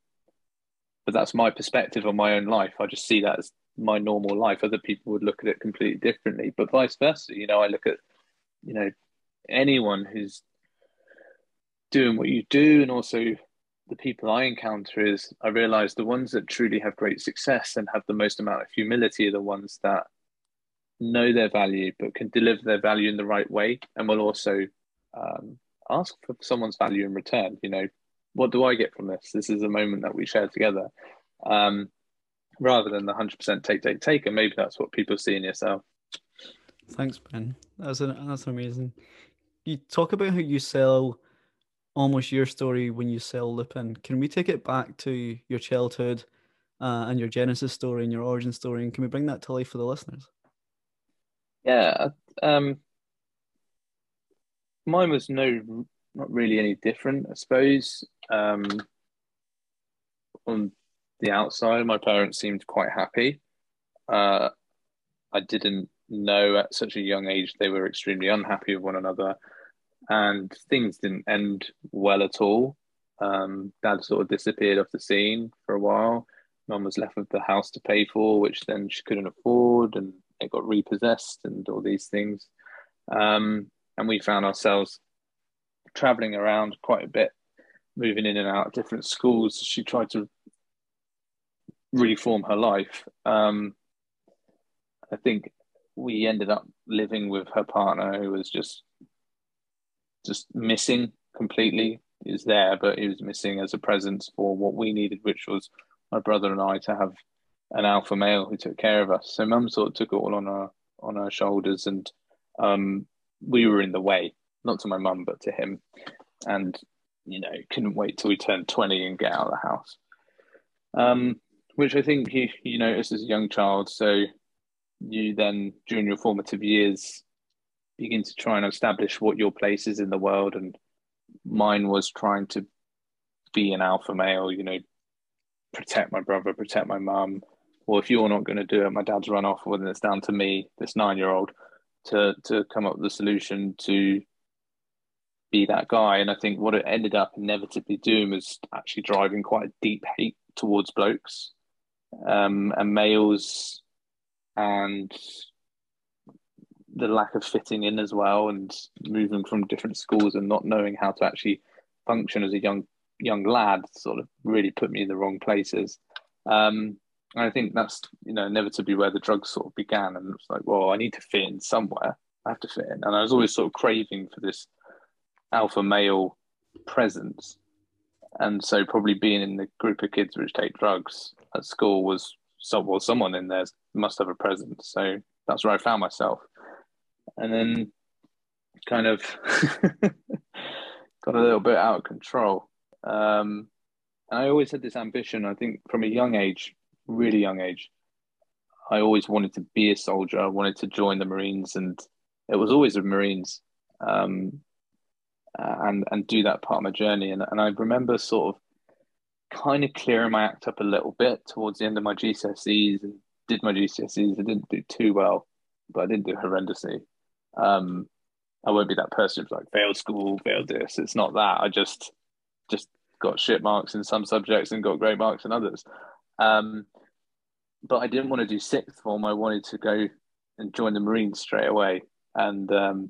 but that's my perspective on my own life. I just see that as my normal life. Other people would look at it completely differently, but vice versa. You know, I look at you know anyone who's doing what you do and also the people I encounter is I realize the ones that truly have great success and have the most amount of humility are the ones that know their value but can deliver their value in the right way and will also um, ask for someone's value in return. You know, what do I get from this? This is a moment that we share together. Um, rather than the 100% take, take, take. And maybe that's what people see in yourself. Thanks, Ben. That's, an, that's amazing. You talk about how you sell almost your story when you sell Loopin. Can we take it back to your childhood uh, and your genesis story and your origin story, and can we bring that to life for the listeners? Yeah, um, mine was no, not really any different, I suppose. Um, on the outside, my parents seemed quite happy. Uh, I didn't know at such a young age they were extremely unhappy with one another and things didn't end well at all. Um, Dad sort of disappeared off the scene for a while. Mum was left with the house to pay for, which then she couldn't afford, and it got repossessed and all these things. Um, and we found ourselves traveling around quite a bit, moving in and out of different schools. She tried to reform her life. Um, I think we ended up living with her partner, who was just just missing completely. Was there, but he was missing as a presence for what we needed, which was my brother and I to have an alpha male who took care of us. So mum sort of took it all on her on her shoulders, and um, we were in the way, not to my mum, but to him. And you know, couldn't wait till we turned twenty and get out of the house. Um, which I think you you notice as a young child. So you then during your formative years begin to try and establish what your place is in the world. And mine was trying to be an alpha male, you know, protect my brother, protect my mum. Or if you're not going to do it, my dad's run off, well, then it's down to me, this nine year old, to, to come up with a solution to be that guy. And I think what it ended up inevitably doing was actually driving quite a deep hate towards blokes um, and males and the lack of fitting in as well and moving from different schools and not knowing how to actually function as a young young lad sort of really put me in the wrong places. Um, and I think that's you know inevitably where the drugs sort of began, and it's like, well, I need to fit in somewhere. I have to fit in, and I was always sort of craving for this alpha male presence, and so probably being in the group of kids which take drugs at school was so well, someone in there must have a presence. So that's where I found myself, and then kind of got a little bit out of control. Um, and I always had this ambition. I think from a young age, really young age, I always wanted to be a soldier. I wanted to join the Marines, and it was always the Marines, um, and and do that part of my journey. And and I remember sort of kind of clearing my act up a little bit towards the end of my GCSEs and did my GCSEs. I didn't do too well, but I didn't do horrendously. Um, I won't be that person who's like failed school, failed this. It's not that. I just just got shit marks in some subjects and got great marks in others. Um, but I didn't want to do sixth form. I wanted to go and join the Marines straight away, and um,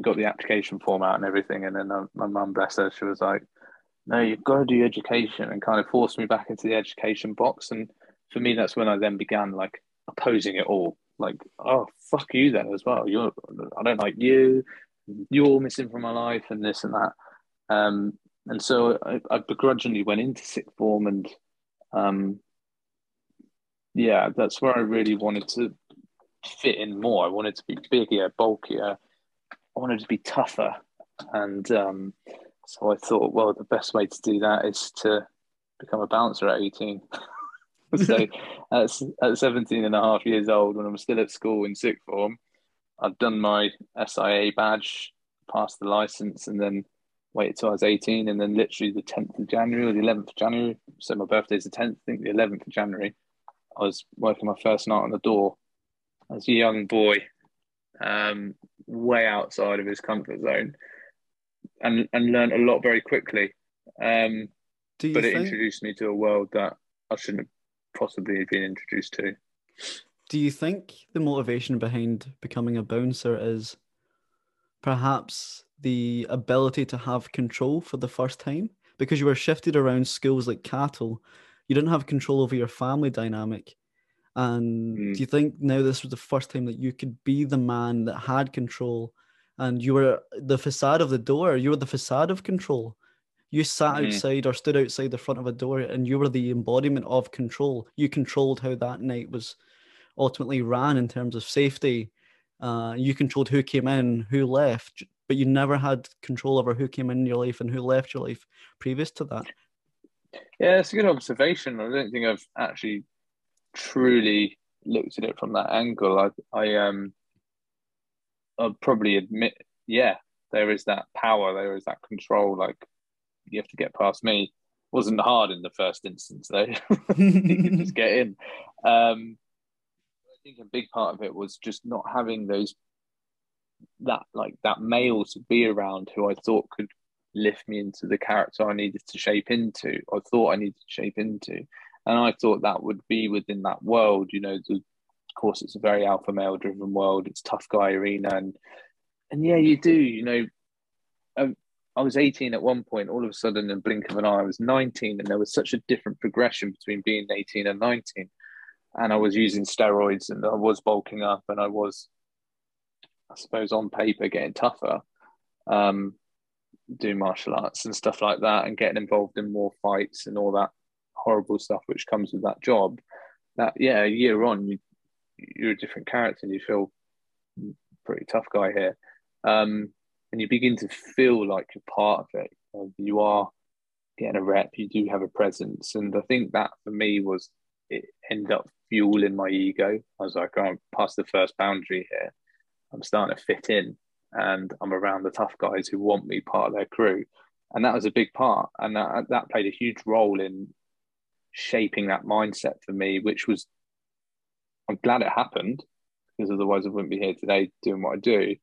got the application form out and everything. And then my mum, bless her, she was like, "No, you've got to do education," and kind of forced me back into the education box. And for me, that's when I then began like opposing it all. Like, oh fuck you then as well. You're I don't like you. You're missing from my life, and this and that. Um, and so I, I begrudgingly went into sixth form and um, yeah, that's where I really wanted to fit in more. I wanted to be bigger, bulkier. I wanted to be tougher. And um, so I thought, well, the best way to do that is to become a bouncer at 18. so at, at 17 and a half years old, when I'm still at school in sixth form, I'd done my SIA badge, passed the license, and then waited till I was 18. And then literally the 10th of January or the 11th of January, so my birthday's the 10th, I think the 11th of January, I was working my first night on the door as a young boy, um, way outside of his comfort zone, and and learned a lot very quickly. Um, but it introduced me to a world that I shouldn't have possibly have been introduced to. Do you think the motivation behind becoming a bouncer is perhaps the ability to have control for the first time? Because you were shifted around schools like cattle you didn't have control over your family dynamic. And mm. do you think now this was the first time that you could be the man that had control and you were the facade of the door, you were the facade of control? You sat mm. outside or stood outside the front of a door and you were the embodiment of control. You controlled how that night was ultimately ran in terms of safety. Uh, you controlled who came in, who left, but you never had control over who came in your life and who left your life previous to that. Yeah, it's a good observation. I don't think I've actually truly looked at it from that angle. I, I um, I'll probably admit, yeah, there is that power, there is that control. Like you have to get past me. Wasn't hard in the first instance though. you just get in. Um, I think a big part of it was just not having those that like that male to be around who I thought could lift me into the character I needed to shape into, or thought I needed to shape into. And I thought that would be within that world. You know, the, of course, it's a very alpha male driven world. It's tough guy arena, and and yeah, you do. You know, I, um, I was 18 at one point. All of a sudden, in blink of an eye, I was 19, and there was such a different progression between being 18 and 19. And I was using steroids, and I was bulking up, and I was, I suppose, on paper getting tougher. Um, doing martial arts and stuff like that and getting involved in more fights and all that horrible stuff which comes with that job that yeah a year on you you're a different character and you feel pretty tough guy here um, and you begin to feel like you're part of it you are getting a rep you do have a presence and i think that for me was it ended up fueling my ego i was like i'm past the first boundary here i'm starting to fit in and I'm around the tough guys who want me part of their crew. And that was a big part. And that, that played a huge role in shaping that mindset for me, which was, I'm glad it happened because otherwise I wouldn't be here today doing what I do.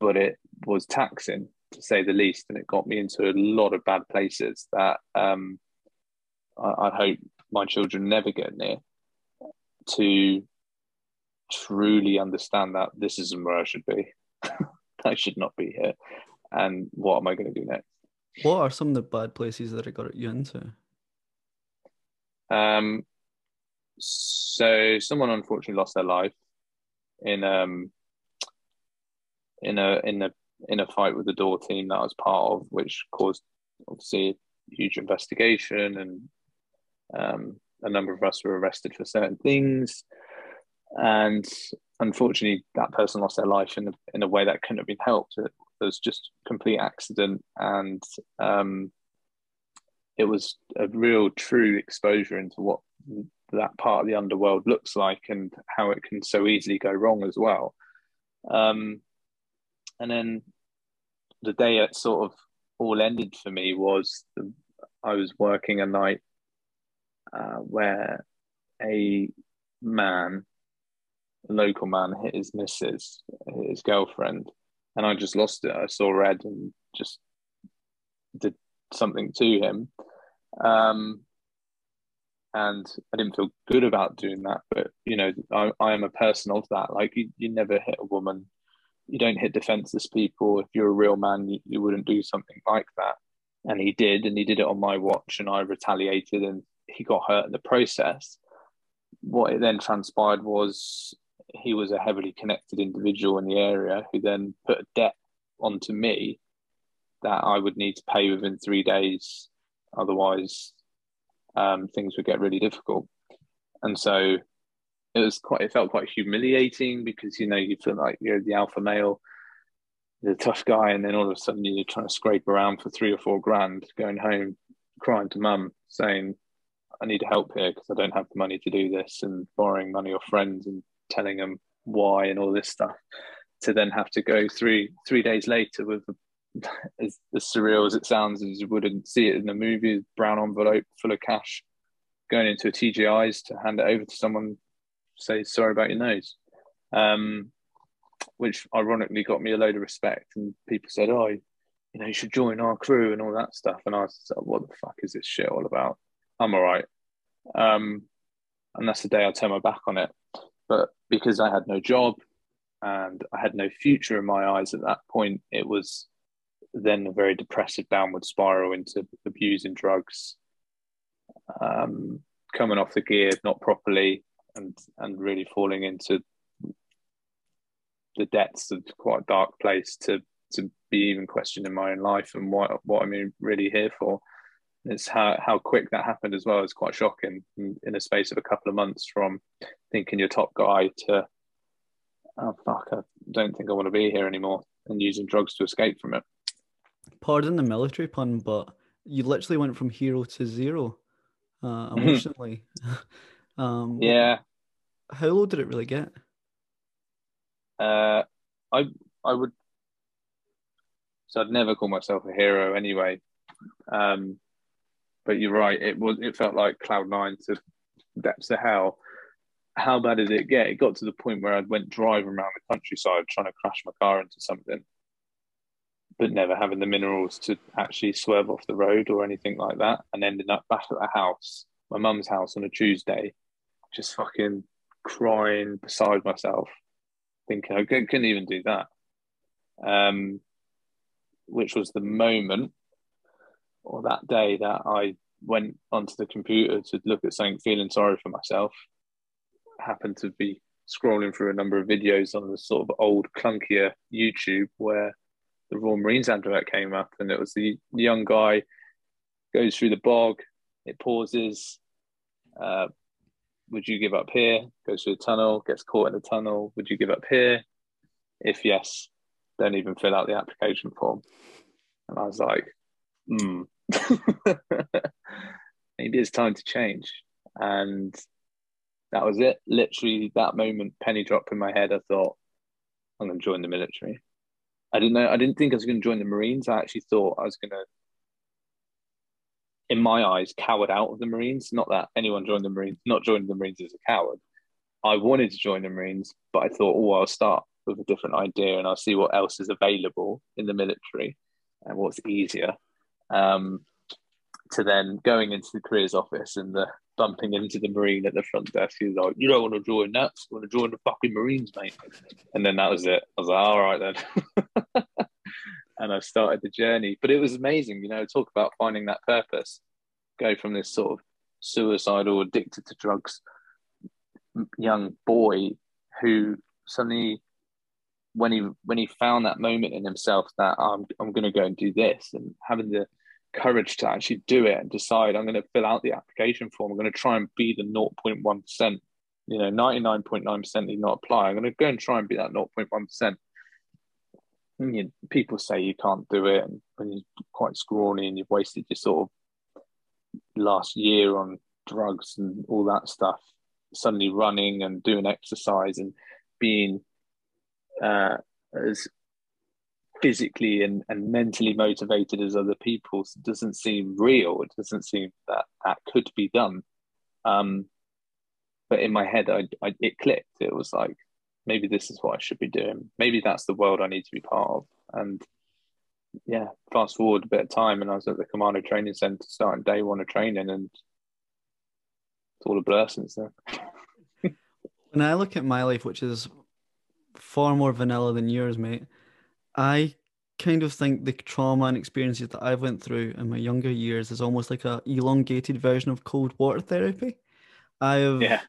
But it was taxing to say the least, and it got me into a lot of bad places that um, I, I hope my children never get near. To truly understand that this isn't where I should be. I should not be here. And what am I going to do next? What are some of the bad places that it got you into? Um, so someone unfortunately lost their life in um in a in a in a fight with the door team that I was part of, which caused obviously a huge investigation and um, a number of us were arrested for certain things. And unfortunately, that person lost their life in a, in a way that couldn't have been helped. It was just complete accident, and um, it was a real, true exposure into what that part of the underworld looks like and how it can so easily go wrong as well. Um, and then the day it sort of all ended for me was the, I was working a night uh, where a man, a local man, hit his missus, his girlfriend, and I just lost it. I saw red and just did something to him. Um, and I didn't feel good about doing that. But you know, I, I am a person of that. Like you, you never hit a woman, you don't hit defenseless people. If you're a real man, you, you wouldn't do something like that. And he did, and he did it on my watch, and I retaliated, and he got hurt in the process. What it then transpired was he was a heavily connected individual in the area who then put a debt onto me that I would need to pay within three days. Otherwise, um, things would get really difficult. And so it was quite, it felt quite humiliating because, you know, you feel like you're the alpha male, the tough guy, and then all of a sudden you're trying to scrape around for three or four grand, going home, crying to mum, saying, I need help here because I don't have the money to do this, and borrowing money off friends and telling them why and all this stuff, to then have to go three three days later with as, as surreal as it sounds, as you wouldn't see it in a movie, brown envelope full of cash, going into a TGI's to hand it over to someone, say sorry about your nose, um, which ironically got me a load of respect. And people said, "Oh, you know, you should join our crew and all that stuff." And I like, "What the fuck is this shit all about?" I'm all right. Um, and that's the day I turned my back on it. But because I had no job and I had no future in my eyes at that point, it was then a very depressive downward spiral into abusing drugs, um, coming off the gear not properly, and and really falling into the depths of quite a dark place to to be even questioning my own life and what what I'm really here for. It's how how quick that happened as well is quite shocking in, in a space of a couple of months from thinking you're top guy to oh fuck I don't think I want to be here anymore and using drugs to escape from it pardon the military pun, but you literally went from hero to zero uh, emotionally. um, yeah. How low did it really get? Uh, I I would. So I'd never call myself a hero anyway. Um, but you're right. It was. It felt like cloud nine to depths of hell. How bad did it get? It got to the point where I went driving around the countryside trying to crash my car into something but never having the minerals to actually swerve off the road or anything like that, and ending up back at the house, my mum's house on a Tuesday, just fucking crying beside myself, thinking I couldn't even do that. Um, which was the moment or that day that I went onto the computer to look at something, feeling sorry for myself. Happened to be scrolling through a number of videos on the sort of old clunkier YouTube where the Royal Marines advert came up, and it was the young guy goes through the bog, it pauses. Uh, would you give up here? Goes through the tunnel, gets caught in the tunnel. Would you give up here? If yes, don't even fill out the application form. And I was like, hmm, maybe it's time to change. And that was it. Literally, that moment, penny dropped in my head. I thought, I'm going to join the military. I didn't know. I didn't think I was going to join the Marines. I actually thought I was going to, in my eyes, coward out of the Marines. Not that anyone joined the Marines. Not joining the Marines is a coward. I wanted to join the Marines, but I thought, oh, I'll start with a different idea and I'll see what else is available in the military. and what's easier. Um, to then going into the careers office and the bumping into the marine at the front desk. He was like, "You don't want to join that? You want to join the fucking Marines, mate?" And then that was it. I was like, "All right then." and I started the journey. But it was amazing, you know. Talk about finding that purpose. Go from this sort of suicidal, addicted to drugs young boy who suddenly when he when he found that moment in himself that I'm I'm going to go and do this and having the courage to actually do it and decide I'm going to fill out the application form. I'm going to try and be the 0.1 percent. You know, 99.9 percent did not apply. I'm going to go and try and be that 0.1 percent. You, people say you can't do it, and when you're quite scrawny and you've wasted your sort of last year on drugs and all that stuff, suddenly running and doing exercise and being uh, as physically and, and mentally motivated as other people doesn't seem real. It doesn't seem that that could be done. Um, but in my head, I, I, it clicked. It was like, maybe this is what I should be doing. Maybe that's the world I need to be part of. And yeah, fast forward a bit of time, and I was at the Commando Training Centre starting day one of training, and it's all a blur since then. when I look at my life, which is far more vanilla than yours, mate, I kind of think the trauma and experiences that I've went through in my younger years is almost like a elongated version of cold water therapy. I've yeah.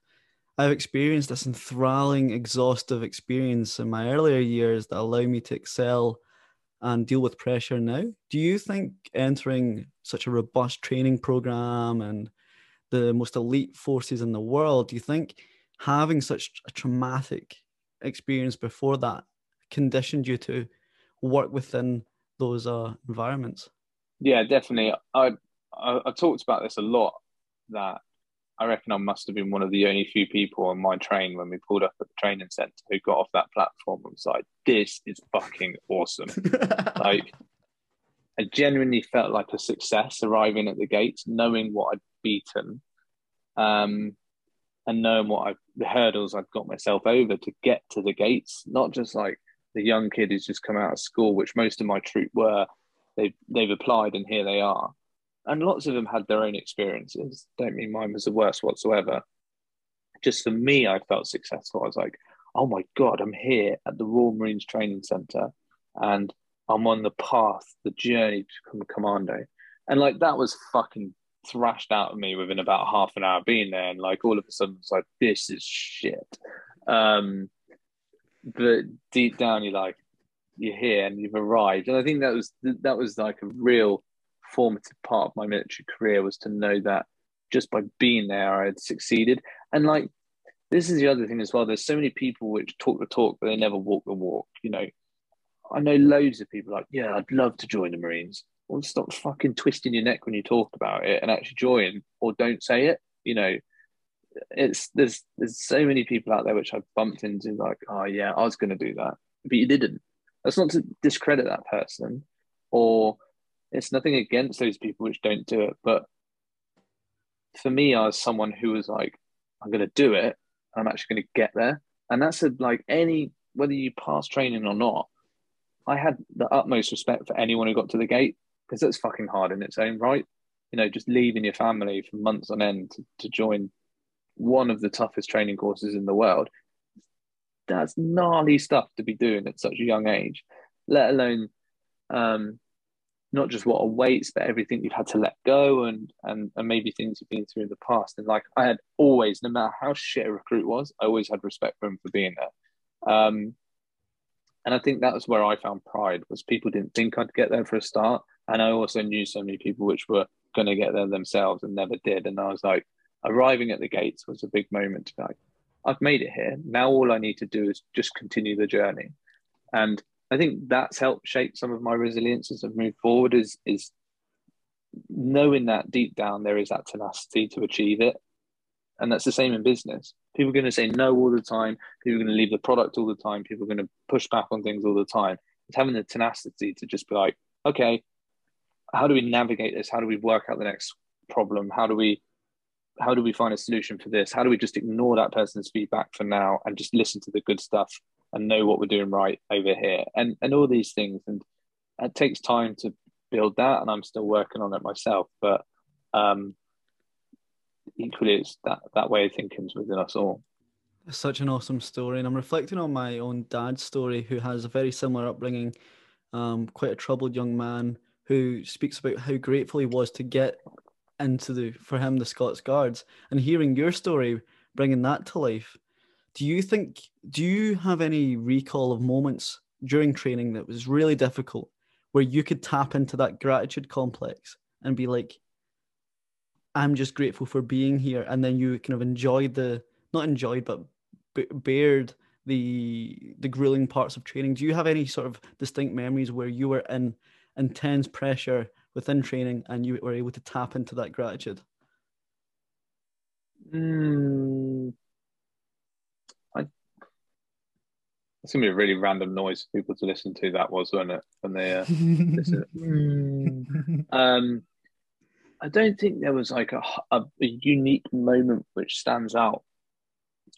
I've experienced this enthralling, exhaustive experience in my earlier years that allow me to excel and deal with pressure now. Do you think entering such a robust training program and the most elite forces in the world, do you think having such a traumatic experience before that conditioned you to work within those uh, environments? Yeah, definitely. I, I I talked about this a lot. That I reckon I must have been one of the only few people on my train when we pulled up at the training centre who got off that platform and was like, "This is fucking awesome!" like, I genuinely felt like a success arriving at the gates, knowing what I'd beaten, um, and knowing what I the hurdles I've got myself over to get to the gates. Not just like the young kid who's just come out of school, which most of my troop were. They've they've applied and here they are, and lots of them had their own experiences. Don't mean mine was the worst whatsoever. Just for me, I felt successful. I was like, oh my god, I'm here at the Royal Marines Training Centre, and I'm on the path, the journey to become commando. And like that was fucking thrashed out of me within about half an hour being there. And like all of a sudden, it's like, this is shit. Um, but deep down, you're like, you're here and you've arrived. And I think that was that was like a real formative part of my military career was to know that just by being there, I had succeeded. And like, this is the other thing as well. There's so many people which talk the talk, but they never walk the walk. You know, I know loads of people like, yeah, I'd love to join the Marines well, stop fucking twisting your neck when you talk about it and actually join or don't say it. You know, it's there's there's so many people out there which I've bumped into like, oh yeah, I was gonna do that, but you didn't. That's not to discredit that person, or it's nothing against those people which don't do it. But for me, I was someone who was like, I'm gonna do it. I'm actually gonna get there, and that's a, like any whether you pass training or not. I had the utmost respect for anyone who got to the gate because that's fucking hard in its own right. You know, just leaving your family for months on end to, to join one of the toughest training courses in the world. That's gnarly stuff to be doing at such a young age, let alone um, not just what awaits, but everything you've had to let go and, and and maybe things you've been through in the past. And like I had always, no matter how shit a recruit was, I always had respect for him for being there. Um, and I think that was where I found pride was people didn't think I'd get there for a start, and I also knew so many people which were going to get there themselves and never did. And I was like, arriving at the gates was a big moment to be like, I've made it here. Now all I need to do is just continue the journey. And I think that's helped shape some of my resilience as I've moved forward is is knowing that deep down there is that tenacity to achieve it. And that's the same in business. People are going to say no all the time. People are going to leave the product all the time. People are going to push back on things all the time. It's having the tenacity to just be like, okay, how do we navigate this? How do we work out the next problem? How do we how do we find a solution for this? How do we just ignore that person's feedback for now and just listen to the good stuff and know what we're doing right over here? And and all these things. And it takes time to build that, and I'm still working on it myself. But um, equally, it's that that way of thinking is within us all. Such an awesome story, and I'm reflecting on my own dad's story, who has a very similar upbringing. Um, quite a troubled young man who speaks about how grateful he was to get into the for him the Scots Guards, and hearing your story, bringing that to life. Do you think? Do you have any recall of moments during training that was really difficult, where you could tap into that gratitude complex and be like, "I'm just grateful for being here," and then you kind of enjoyed the not enjoyed but bared the the grueling parts of training. Do you have any sort of distinct memories where you were in intense pressure within training and you were able to tap into that gratitude? Mm, I, it's gonna be a really random noise for people to listen to. That was, wasn't it? When they uh, listen. Mm. Um, I don't think there was like a, a, a unique moment which stands out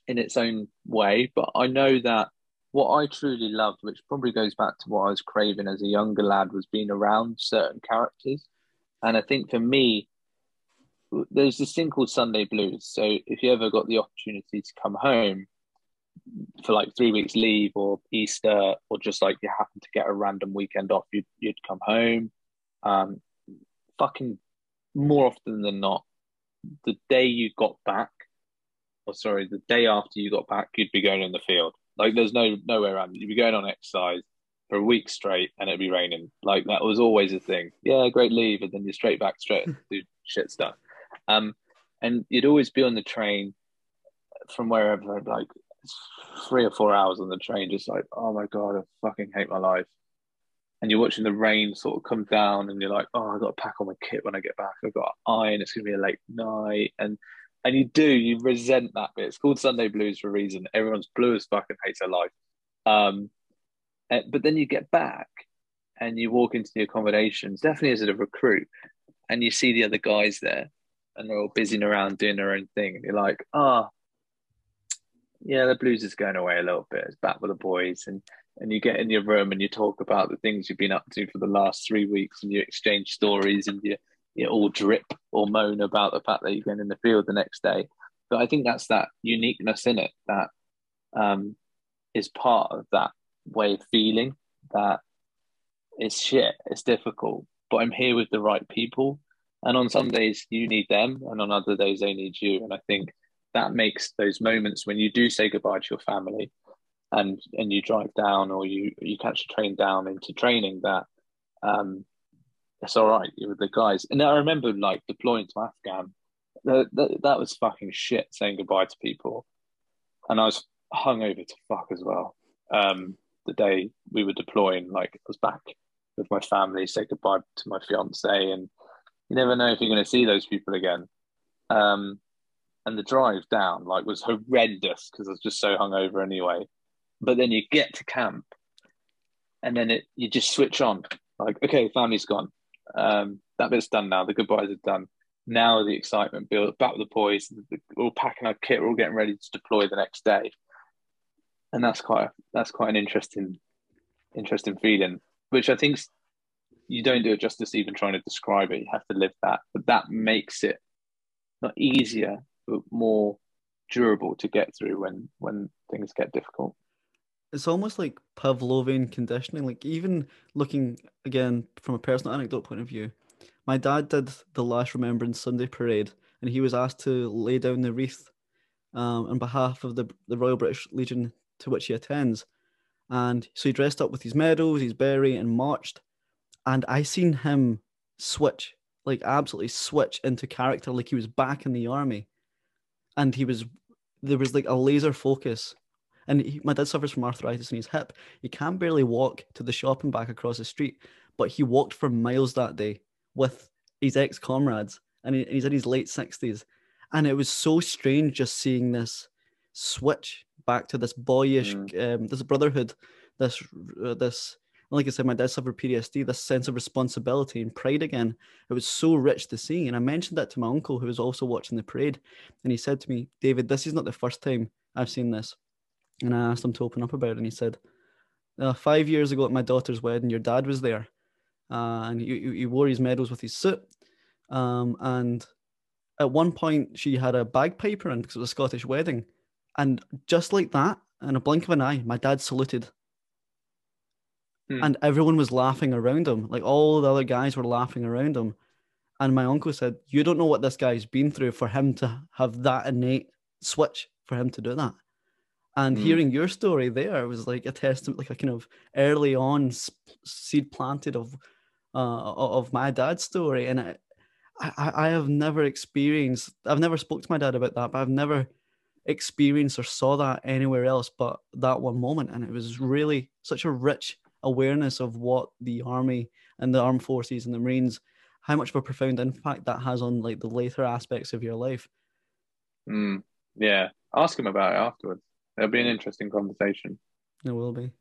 in its own way. But I know that what I truly loved, which probably goes back to what I was craving as a younger lad, was being around certain characters. And I think for me, there's this thing called Sunday blues. So if you ever got the opportunity to come home for like three weeks leave or Easter, or just like you happen to get a random weekend off, you'd, you'd come home. Um, fucking more often than not, the day you got back, or sorry, the day after you got back, you'd be going in the field. Like there's no nowhere around. You'd be going on exercise for a week straight, and it'd be raining. Like that was always a thing. Yeah, great leave, and then you're straight back straight do shit stuff. Um, and you'd always be on the train from wherever, like three or four hours on the train, just like, oh my god, I fucking hate my life. And you're watching the rain sort of come down, and you're like, oh, I got to pack all my kit when I get back. I've got to iron. It's gonna be a late night, and and you do you resent that bit. It's called Sunday Blues for a reason. Everyone's blue as fuck and hates their life. Um, but then you get back and you walk into the accommodations, definitely as a recruit, and you see the other guys there, and they're all busying around doing their own thing, and you're like, ah, oh, yeah, the blues is going away a little bit. It's back with the boys, and and you get in your room and you talk about the things you've been up to for the last three weeks, and you exchange stories, and you you know, all drip or moan about the fact that you're going in the field the next day. But I think that's that uniqueness in it that um, is part of that way of feeling that it's shit, it's difficult, but I'm here with the right people. And on some days you need them, and on other days they need you. And I think that makes those moments when you do say goodbye to your family and and you drive down or you you catch a train down into training that um, it's all right. Were the guys. And I remember like deploying to Afghan. That, that, was fucking shit saying goodbye to people. And I was hungover to fuck as well. Um, the day we were deploying, like I was back with my family, say goodbye to my fiance, and you never know if you're going to see those people again. Um, and the drive down like was horrendous because I was just so hungover anyway. But then you get to camp, and then it you just switch on. Like, okay, family's gone. Um, that bit's done now. The goodbyes are done. Now the excitement build back with the boys. We're all packing our kit. We're all getting ready to deploy the next day, and that's quite that's quite an interesting interesting feeling. Which I think you don't do it justice even trying to describe it. You have to live that, but that makes it not easier but more durable to get through when when things get difficult it's almost like Pavlovian conditioning. Like even looking again from a personal anecdote point of view, my dad did the last Remembrance Sunday parade, and he was asked to lay down the wreath um, on behalf of the the Royal British Legion to which he attends. And so he dressed up with his medals, his beret, and marched. And I seen him switch, like absolutely switch into character, like he was back in the army. And he was, there was like a laser focus and he, my dad suffers from arthritis in his hip. He can barely walk to the shop and back across the street, but he walked for miles that day with his ex comrades, and, he, and he's in his late sixties. And it was so strange just seeing this switch back to this boyish, mm. um, this brotherhood, this uh, this. Like I said, my dad suffered PTSD. This sense of responsibility and pride again. It was so rich to see. And I mentioned that to my uncle, who was also watching the parade, and he said to me, "David, this is not the first time I've seen this. And I asked him to open up about it, and he said, uh, Five years ago at my daughter's wedding, your dad was there. uh, and he, he wore his medals with his suit. Um, and at one point, she had a bagpiper in because it was a Scottish wedding, and just like that, in a blink of an eye, my dad saluted. Hmm. And everyone was laughing around him. Like all the other guys were laughing around him. And my uncle said, You don't know what this guy's been through for him to have that innate switch for him to do that. And Mm. hearing your story there was like a testament, like a kind of early on seed planted of uh, of my dad's story. And I, I, I have never experienced, I've never spoke to my dad about that, but I've never experienced or saw that anywhere else but that one moment. And it was really such a rich awareness of what the army and the armed forces and the Marines, how much of a profound impact that has on like the later aspects of your life. Mm, yeah, ask him about it afterwards. It'll be an interesting conversation. It will be.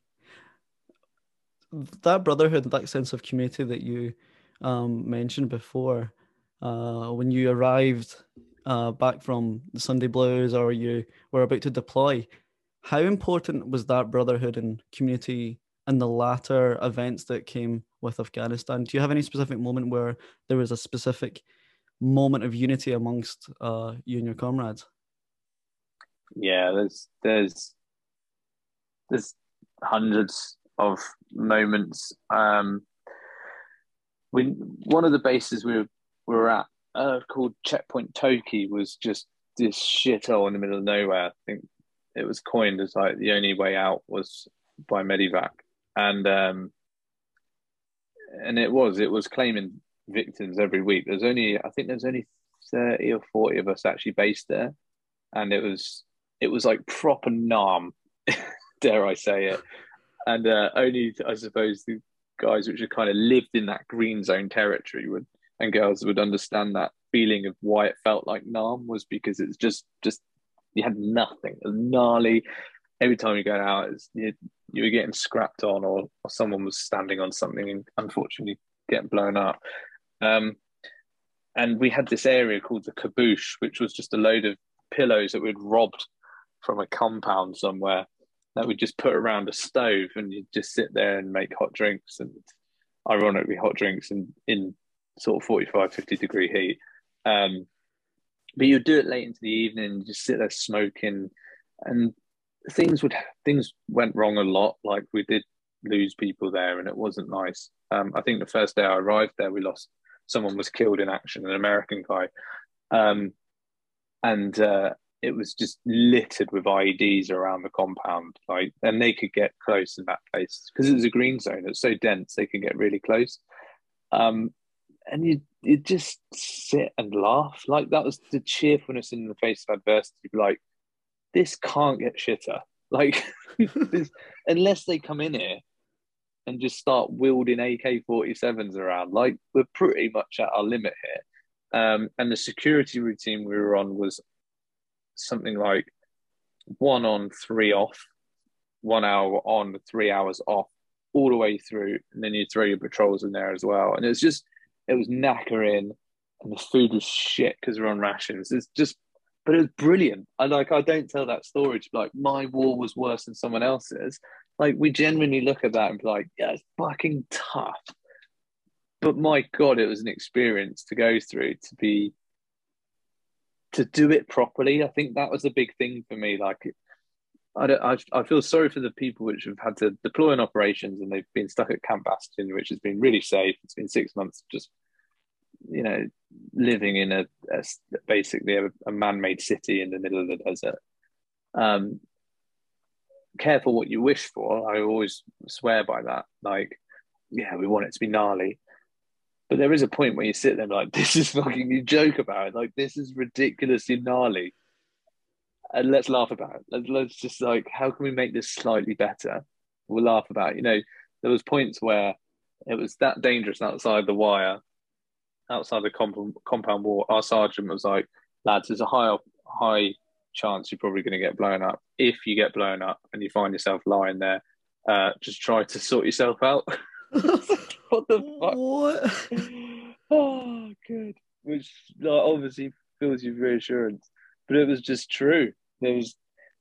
That brotherhood, that sense of community that you um, mentioned before, uh, when you arrived uh, back from the Sunday Blues or you were about to deploy, how important was that brotherhood and community and the latter events that came with Afghanistan? Do you have any specific moment where there was a specific moment of unity amongst uh, you and your comrades? Yeah, there's there's there's hundreds of moments. Um, we one of the bases we were, we were at uh, called Checkpoint Toki was just this shithole in the middle of nowhere. I think it was coined as like the only way out was by Medevac, and um, and it was it was claiming victims every week. There's only I think there's only thirty or forty of us actually based there, and it was it was like proper nam, dare I say it, and uh, only I suppose the guys which had kind of lived in that green zone territory would and girls would understand that feeling of why it felt like nam was because it's just just you had nothing, gnarly. Every time you go out, you, you were getting scrapped on, or, or someone was standing on something and unfortunately getting blown up. Um, and we had this area called the caboose, which was just a load of pillows that we'd robbed from a compound somewhere that we just put around a stove and you'd just sit there and make hot drinks. And ironically hot drinks in, in sort of 45 50 degree heat. Um, but you'd do it late into the evening just sit there smoking and things would things went wrong a lot. Like we did lose people there and it wasn't nice. Um, i think the first day i arrived there we lost someone was killed in action an american guy. Um, and uh, it was just littered with IEDs around the compound. Like, and they could get close in that place because it was a green zone. It's so dense they can get really close. Um, and you you just sit and laugh. Like that was the cheerfulness in the face of adversity. Like, this can't get shitter. Like, this, unless they come in here and just start wielding AK 47s around, like, we're pretty much at our limit here. Um, and the security routine we were on was something like one on, three off, one hour on, three hours off, all the way through. And then you throw your patrols in there as well. And it was just, it was knackering and the food was shit because we're on rations. It's just, but it was brilliant. I like, I don't tell that story to like, my war was worse than someone else's. Like, we genuinely look at that and be like, yeah, it's fucking tough. But my God, it was an experience to go through to be to do it properly. I think that was a big thing for me. Like, I, I, I feel sorry for the people which have had to deploy in operations and they've been stuck at Camp Bastion, which has been really safe. It's been six months just, you know, living in a, a basically a, a man-made city in the middle of the desert. Um, careful what you wish for. I always swear by that. Like, yeah, we want it to be gnarly. But there is a point where you sit there like, this is fucking, you joke about it. Like, this is ridiculously gnarly. And let's laugh about it. Let's, let's just like, how can we make this slightly better? We'll laugh about it. You know, there was points where it was that dangerous outside the wire, outside the comp- compound wall. Our sergeant was like, lads, there's a high, high chance you're probably going to get blown up. If you get blown up and you find yourself lying there, uh, just try to sort yourself out. what the fuck? What? oh, good. Which like, obviously fills you with reassurance, but it was just true. There was,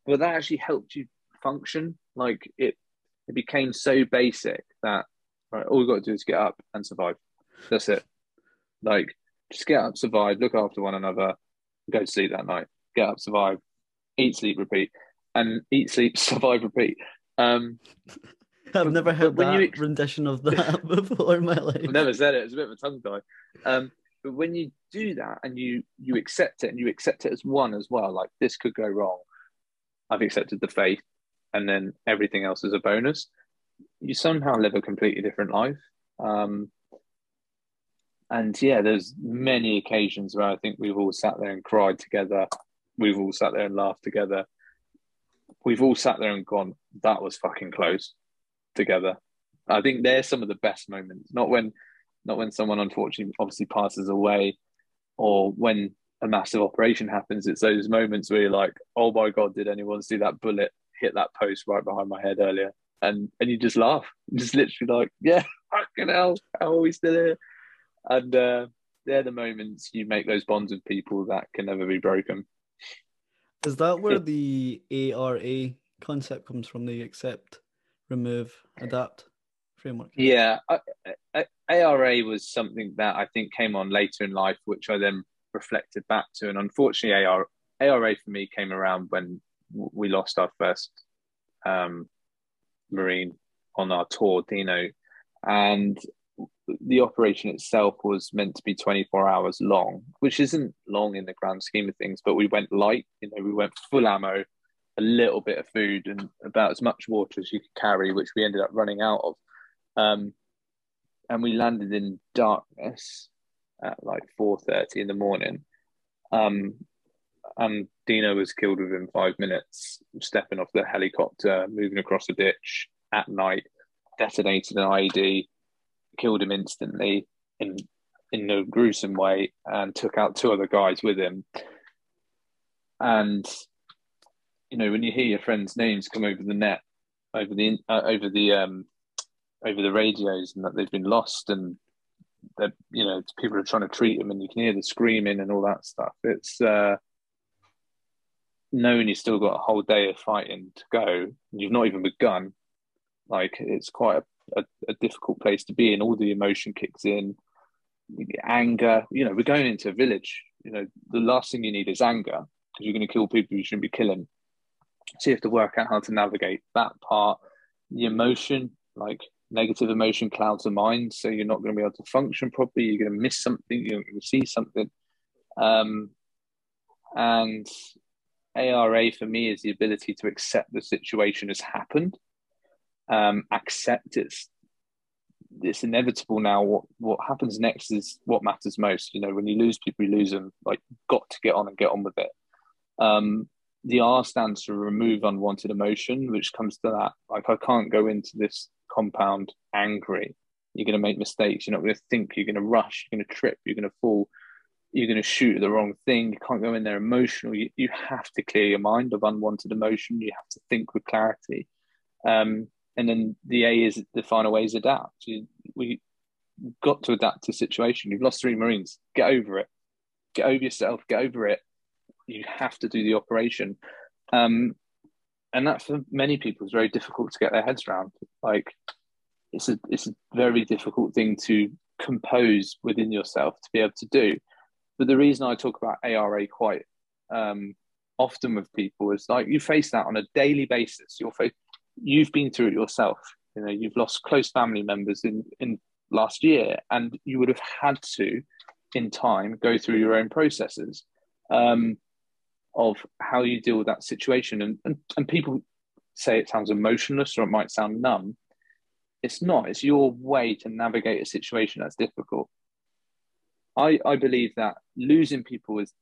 but that actually helped you function. Like it, it became so basic that Right, all we've got to do is get up and survive. That's it. Like, just get up, survive, look after one another, go to sleep that night. Get up, survive, eat, sleep, repeat, and eat, sleep, survive, repeat. Um, I've never heard when that you rendition of that before in my life. I've never said it. It's a bit of a tongue tie. Um, but when you do that and you you accept it and you accept it as one as well, like this could go wrong. I've accepted the faith, and then everything else is a bonus. You somehow live a completely different life. Um, and yeah, there's many occasions where I think we've all sat there and cried together. We've all sat there and laughed together. We've all sat there and gone, "That was fucking close." Together, I think they're some of the best moments. Not when, not when someone unfortunately obviously passes away, or when a massive operation happens. It's those moments where you're like, "Oh my god, did anyone see that bullet hit that post right behind my head earlier?" And and you just laugh, just literally like, "Yeah, fucking hell, how are we still here?" And uh, they're the moments you make those bonds with people that can never be broken. Is that where the ARA concept comes from? The accept, remove, adapt framework. Yeah, I, I, ARA was something that I think came on later in life, which I then reflected back to. And unfortunately, AR, ARA for me came around when we lost our first um, Marine on our tour, Dino. And the operation itself was meant to be 24 hours long, which isn't long in the grand scheme of things, but we went light, you know, we went full ammo, a little bit of food and about as much water as you could carry, which we ended up running out of. Um, and we landed in darkness at like 4.30 in the morning. Um, and Dino was killed within five minutes, stepping off the helicopter, moving across a ditch at night, detonated an IED, killed him instantly in in a gruesome way and took out two other guys with him. And you know, when you hear your friends' names come over the net, over the uh, over the um, over the radios, and that they've been lost, and that you know people are trying to treat them, and you can hear the screaming and all that stuff. It's uh, knowing you've still got a whole day of fighting to go, and you've not even begun. Like it's quite a a, a difficult place to be in. All the emotion kicks in, anger. You know, we're going into a village. You know, the last thing you need is anger because you're going to kill people you shouldn't be killing. So you have to work out how to navigate that part. The emotion, like negative emotion, clouds the mind, so you're not going to be able to function properly. You're going to miss something. You're going to see something. Um, and ARA for me is the ability to accept the situation has happened um, accept it's it's inevitable now. What what happens next is what matters most. You know, when you lose people, you lose them. Like, got to get on and get on with it. Um, the R stands for remove unwanted emotion, which comes to that. Like, I can't go into this compound angry. You're going to make mistakes. You're not going to think. You're going to rush. You're going to trip. You're going to fall. You're going to shoot the wrong thing. You can't go in there emotional. You, you have to clear your mind of unwanted emotion. You have to think with clarity. Um, and then the A is the final A is adapt. You, we got to adapt to the situation. You've lost three Marines. Get over it. Get over yourself. Get over it. You have to do the operation. Um, and that for many people is very difficult to get their heads around. Like it's a it's a very difficult thing to compose within yourself to be able to do. But the reason I talk about ARA quite um, often with people is like you face that on a daily basis. You're face you've been through it yourself. You know, you've lost close family members in in last year, and you would have had to, in time, go through your own processes um, of how you deal with that situation. And, and and people say it sounds emotionless or it might sound numb. It's not. It's your way to navigate a situation that's difficult. I, I believe that losing people is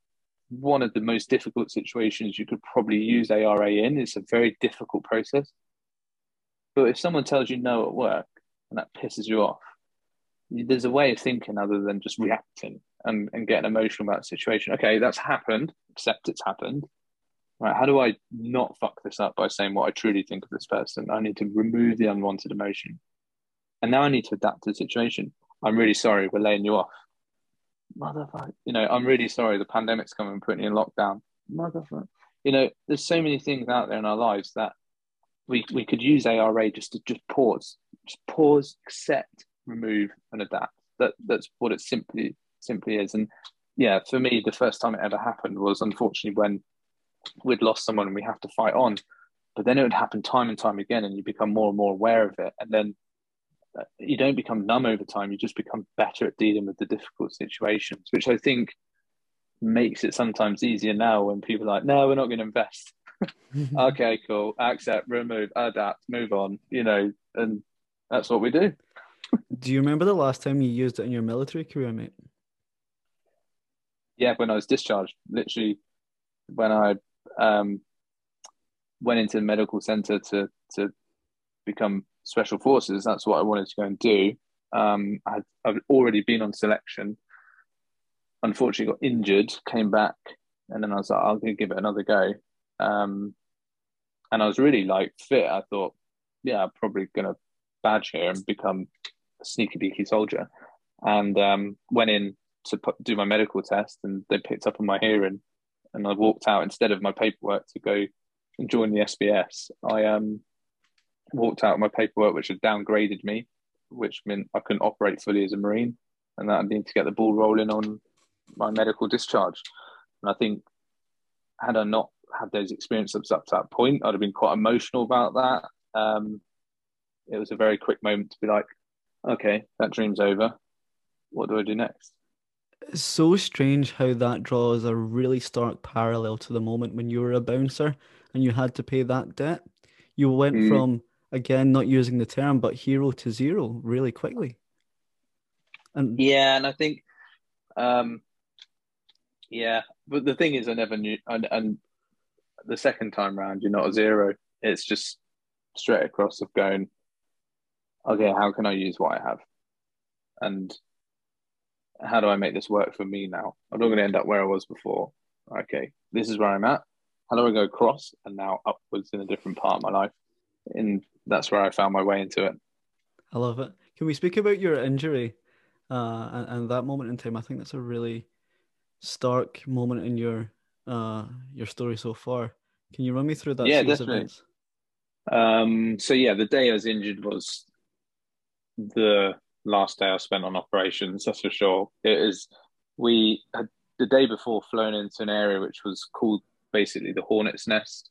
one of the most difficult situations you could probably use ARA in. It's a very difficult process. But if someone tells you no at work and that pisses you off, there's a way of thinking other than just reacting and, and getting emotional about the situation. Okay, that's happened, accept it's happened. Right, how do I not fuck this up by saying what I truly think of this person? I need to remove the unwanted emotion. And now I need to adapt to the situation. I'm really sorry, we're laying you off. Motherfucker. You know, I'm really sorry the pandemic's coming and putting you in lockdown. Motherfucker. You know, there's so many things out there in our lives that we we could use ARA just to just pause, just pause, accept, remove, and adapt. That that's what it simply simply is. And yeah, for me, the first time it ever happened was unfortunately when we'd lost someone and we have to fight on. But then it would happen time and time again, and you become more and more aware of it. And then uh, you don't become numb over time; you just become better at dealing with the difficult situations, which I think makes it sometimes easier now when people are like, "No, we're not going to invest." okay, cool. Accept, remove, adapt, move on. You know, and that's what we do. do you remember the last time you used it in your military career, mate? Yeah, when I was discharged, literally when I um, went into the medical center to to become special forces. That's what I wanted to go and do. Um, I had, I've already been on selection. Unfortunately, got injured, came back, and then I was like, I'll give it another go. Um, and I was really like fit. I thought, yeah, I'm probably gonna badge here and become a sneaky beaky soldier. And um, went in to put, do my medical test, and they picked up on my hearing, and I walked out instead of my paperwork to go and join the SBS. I um walked out my paperwork, which had downgraded me, which meant I couldn't operate fully as a Marine, and that I needed to get the ball rolling on my medical discharge. And I think had I not had those experiences up to that point, I'd have been quite emotional about that. Um, it was a very quick moment to be like, okay, that dream's over. What do I do next? It's so strange how that draws a really stark parallel to the moment when you were a bouncer and you had to pay that debt. You went mm. from again not using the term but hero to zero really quickly. And yeah, and I think um yeah, but the thing is I never knew and, and the second time round you're not a zero. It's just straight across of going, okay, how can I use what I have? And how do I make this work for me now? I'm not going to end up where I was before. Okay, this is where I'm at. How do I go across and now upwards in a different part of my life? And that's where I found my way into it. I love it. Can we speak about your injury uh, and, and that moment in time? I think that's a really stark moment in your uh, your story so far. Can you run me through that? Yeah, definitely. Um, so yeah, the day I was injured was the last day I spent on operations. That's for sure. It is. We had the day before flown into an area which was called basically the Hornet's Nest.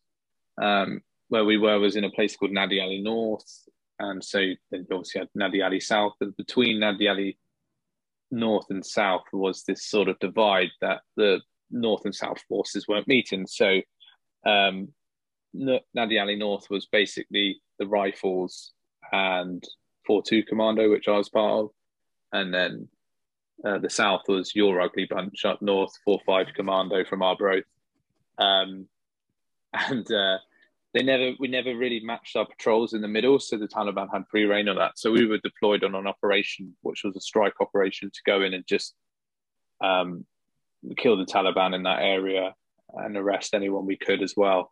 Um, where we were was in a place called Nadi Ali North, and so then you obviously had Nadi Ali South, and between Nadi Ali North and South was this sort of divide that the North and South forces weren't meeting. So um, Nadi Ali North was basically the rifles and 4-2 Commando, which I was part of, and then uh, the South was your ugly bunch up north, 4-5 Commando from Arbroath. Um, and uh, they never, we never really matched our patrols in the middle, so the Taliban had free reign on that. So we were deployed on an operation, which was a strike operation, to go in and just um, kill the Taliban in that area and arrest anyone we could as well.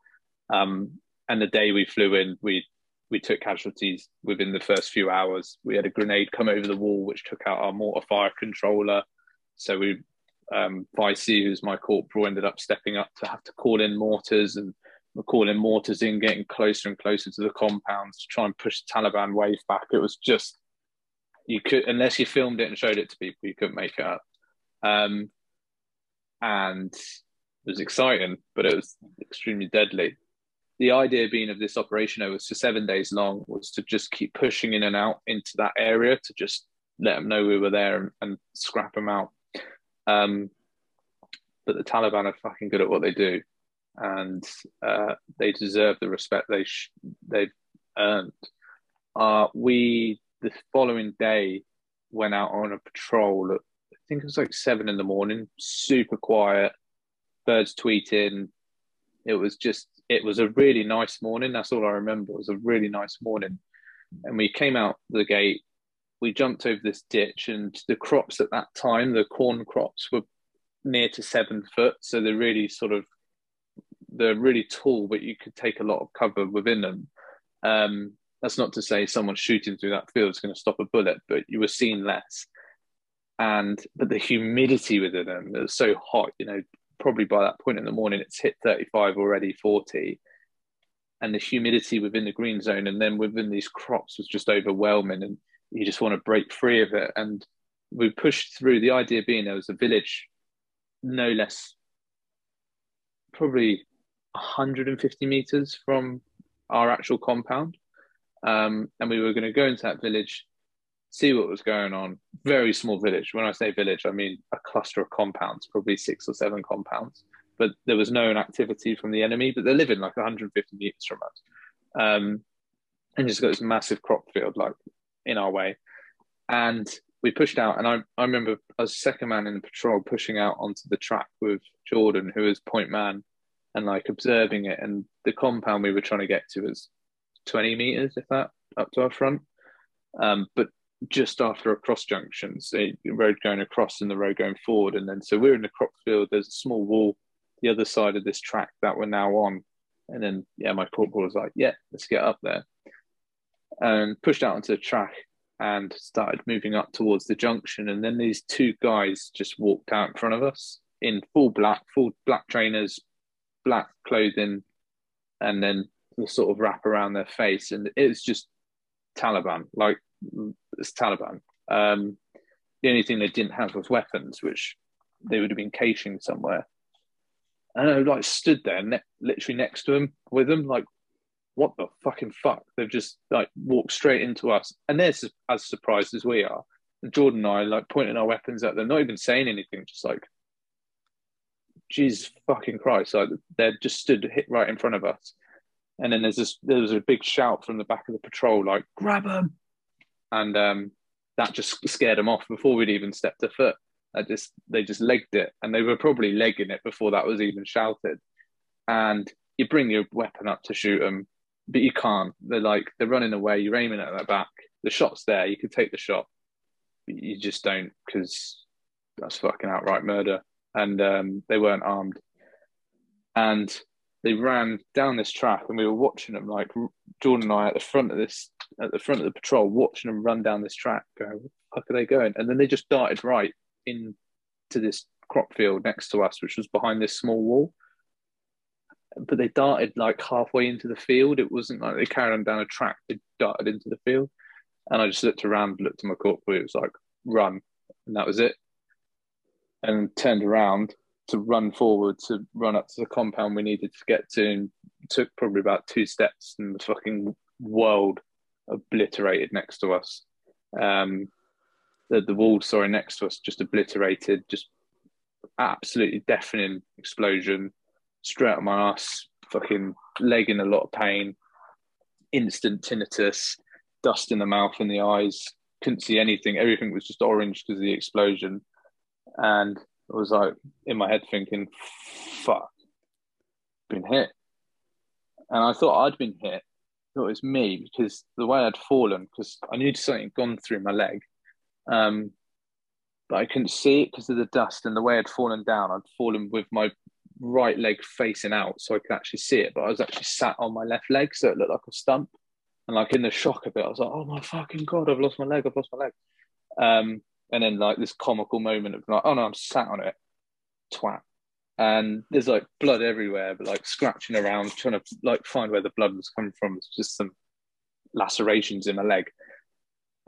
Um, and the day we flew in, we we took casualties within the first few hours. We had a grenade come over the wall, which took out our mortar fire controller. So we, um, Vicey, who's my corporal, ended up stepping up to have to call in mortars and we're calling mortars in, getting closer and closer to the compounds to try and push the Taliban wave back. It was just you could unless you filmed it and showed it to people, you couldn't make it up. Um, and it was exciting, but it was extremely deadly the idea being of this operation was for seven days long was to just keep pushing in and out into that area to just let them know we were there and, and scrap them out. Um, but the taliban are fucking good at what they do and uh, they deserve the respect they sh- they've earned. Uh, we the following day went out on a patrol at, i think it was like seven in the morning super quiet birds tweeting. It was just it was a really nice morning. That's all I remember. It was a really nice morning. And we came out the gate, we jumped over this ditch, and the crops at that time, the corn crops, were near to seven foot. So they're really sort of they're really tall, but you could take a lot of cover within them. Um, that's not to say someone shooting through that field is going to stop a bullet, but you were seeing less. And but the humidity within them it was so hot, you know, probably by that point in the morning it's hit 35 already 40 and the humidity within the green zone and then within these crops was just overwhelming and you just want to break free of it. And we pushed through the idea being there was a village no less probably 150 meters from our actual compound. Um, and we were going to go into that village see what was going on very small village when i say village i mean a cluster of compounds probably six or seven compounds but there was known activity from the enemy. But they're living like 150 meters from us, um, and just got this massive crop field like in our way. And we pushed out, and I, I remember as second man in the patrol pushing out onto the track with Jordan, who was point man, and like observing it. And the compound we were trying to get to was 20 meters, if that, up to our front. Um, but just after a cross junction, so road going across and the road going forward. And then so we're in the crop field, there's a small wall the other side of this track that we're now on. And then, yeah, my corporal was like, yeah, let's get up there. And pushed out onto the track and started moving up towards the junction. And then these two guys just walked out in front of us in full black, full black trainers, black clothing, and then the sort of wrap around their face. And it was just Taliban, like it's Taliban. Um, the only thing they didn't have was weapons, which they would have been caching somewhere. And I like stood there, ne- literally next to them, with them, like, what the fucking fuck? They've just like walked straight into us, and they're su- as surprised as we are. And Jordan and I like pointing our weapons at them, not even saying anything, just like, Jesus fucking Christ! Like they're just stood hit right in front of us. And then there's this, there was a big shout from the back of the patrol, like, grab them! And um, that just scared them off before we'd even stepped a foot. I just they just legged it, and they were probably legging it before that was even shouted. And you bring your weapon up to shoot them, but you can't. They're like they're running away. You're aiming at their back. The shot's there. You could take the shot, you just don't because that's fucking outright murder. And um, they weren't armed, and they ran down this track, and we were watching them. Like Jordan and I at the front of this, at the front of the patrol, watching them run down this track. Going, "What the fuck are they going?" And then they just darted right into this crop field next to us, which was behind this small wall. But they darted like halfway into the field. It wasn't like they carried on down a track, they darted into the field. And I just looked around, looked at my corporal, it was like, run. And that was it. And turned around to run forward to run up to the compound we needed to get to and took probably about two steps and the fucking world obliterated next to us. Um, the, the wall, sorry, next to us just obliterated, just absolutely deafening explosion, straight on my ass, fucking leg in a lot of pain, instant tinnitus, dust in the mouth and the eyes, couldn't see anything. Everything was just orange because of the explosion. And I was like in my head thinking, fuck, been hit. And I thought I'd been hit. I thought it was me because the way I'd fallen, because I knew something had gone through my leg. Um, but I couldn't see it because of the dust and the way I'd fallen down. I'd fallen with my right leg facing out so I could actually see it, but I was actually sat on my left leg, so it looked like a stump. And like in the shock of it, I was like, "Oh my fucking god, I've lost my leg! I've lost my leg!" Um, and then like this comical moment of like, "Oh no, I'm sat on it, twat!" And there's like blood everywhere, but like scratching around, trying to like find where the blood was coming from. It's just some lacerations in my leg,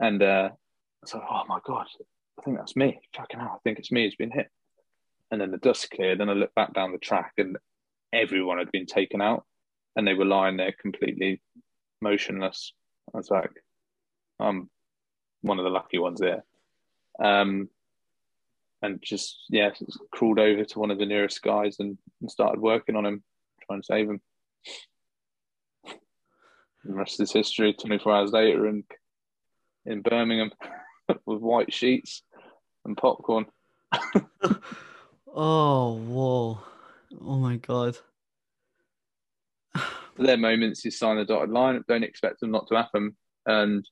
and uh, I was like, oh my God, I think that's me. Fucking hell, I think it's me who's been hit. And then the dust cleared, and I looked back down the track, and everyone had been taken out, and they were lying there completely motionless. I was like, I'm one of the lucky ones there. Um, and just yeah, crawled over to one of the nearest guys and, and started working on him, trying to save him. the rest is history. Twenty four hours later, in in Birmingham. with white sheets and popcorn. oh, whoa. Oh my God. there are moments you sign the dotted line, don't expect them not to happen. And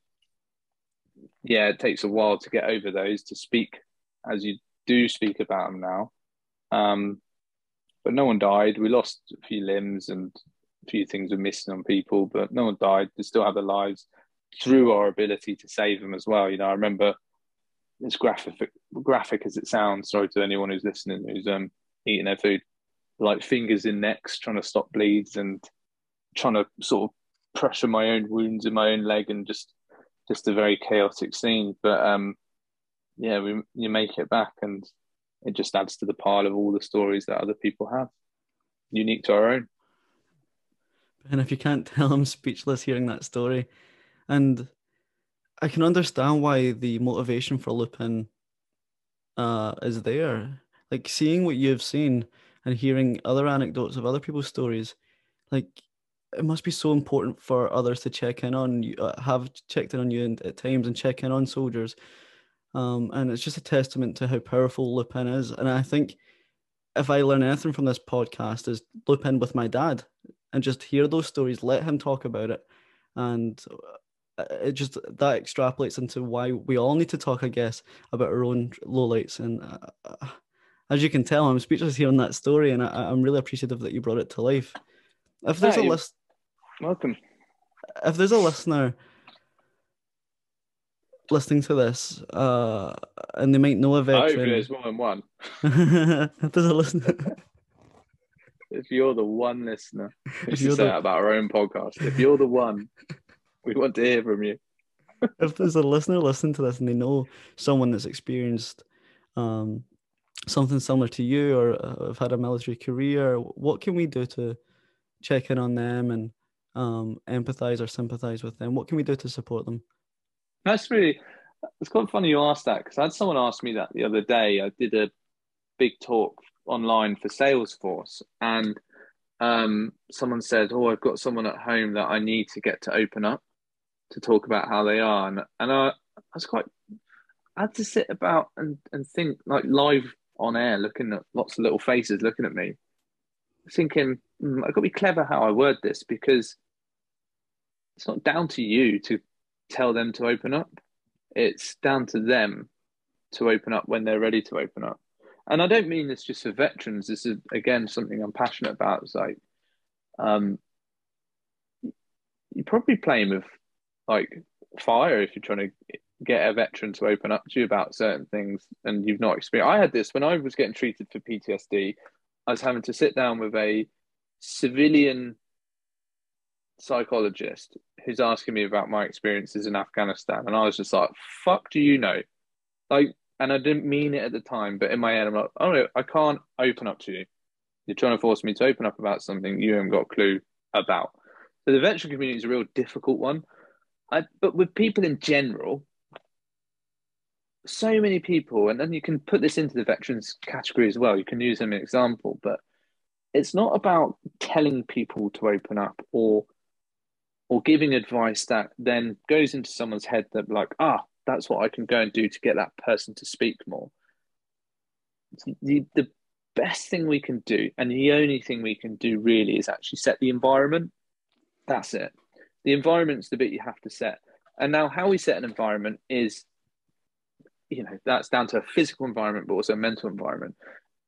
yeah, it takes a while to get over those, to speak as you do speak about them now. Um, but no one died. We lost a few limbs and a few things were missing on people, but no one died. They still have their lives through our ability to save them as well. You know, I remember as graphic graphic as it sounds. Sorry to anyone who's listening who's um eating their food, like fingers in necks trying to stop bleeds and trying to sort of pressure my own wounds in my own leg and just just a very chaotic scene. But um, yeah, we you make it back, and it just adds to the pile of all the stories that other people have, unique to our own. And if you can't tell, I'm speechless hearing that story, and I can understand why the motivation for Loopin uh, is there. Like seeing what you've seen and hearing other anecdotes of other people's stories, like it must be so important for others to check in on you, uh, have checked in on you and, at times and check in on soldiers. Um, and it's just a testament to how powerful Loopin is. And I think if I learn anything from this podcast is Loopin with my dad and just hear those stories, let him talk about it. And uh, it just that extrapolates into why we all need to talk, I guess, about our own lowlights. And uh, uh as you can tell, I'm speechless hearing that story, and I, am really appreciative that you brought it to life. If there's a list, welcome. If there's a listener listening to this, uh, and they might know a veteran. I there's more than one. if there's a listener. if you're the one listener, we should say the... about our own podcast. If you're the one, we want to hear from you. if there's a listener listening to this and they know someone that's experienced um, something similar to you or uh, have had a military career, what can we do to check in on them and um, empathize or sympathize with them? What can we do to support them? That's really, it's quite funny you asked that because I had someone ask me that the other day. I did a big talk online for Salesforce and um, someone said, Oh, I've got someone at home that I need to get to open up to talk about how they are. And, and I, I was quite, I had to sit about and, and think like live on air, looking at lots of little faces looking at me, thinking, mm, I've got to be clever how I word this because it's not down to you to tell them to open up. It's down to them to open up when they're ready to open up. And I don't mean this just for veterans. This is again something I'm passionate about. It's like, um, you're probably playing with like fire if you're trying to get a veteran to open up to you about certain things and you've not experienced. I had this when I was getting treated for PTSD. I was having to sit down with a civilian psychologist who's asking me about my experiences in Afghanistan, and I was just like, "Fuck, do you know?" Like, and I didn't mean it at the time, but in my head, I'm like, "Oh no, I can't open up to you. You're trying to force me to open up about something you haven't got a clue about." So the veteran community is a real difficult one. I, but with people in general, so many people, and then you can put this into the veterans category as well. You can use them as an example, but it's not about telling people to open up or or giving advice that then goes into someone's head that like ah that's what I can go and do to get that person to speak more. The the best thing we can do, and the only thing we can do really, is actually set the environment. That's it. The environment's the bit you have to set. And now, how we set an environment is you know that's down to a physical environment but also a mental environment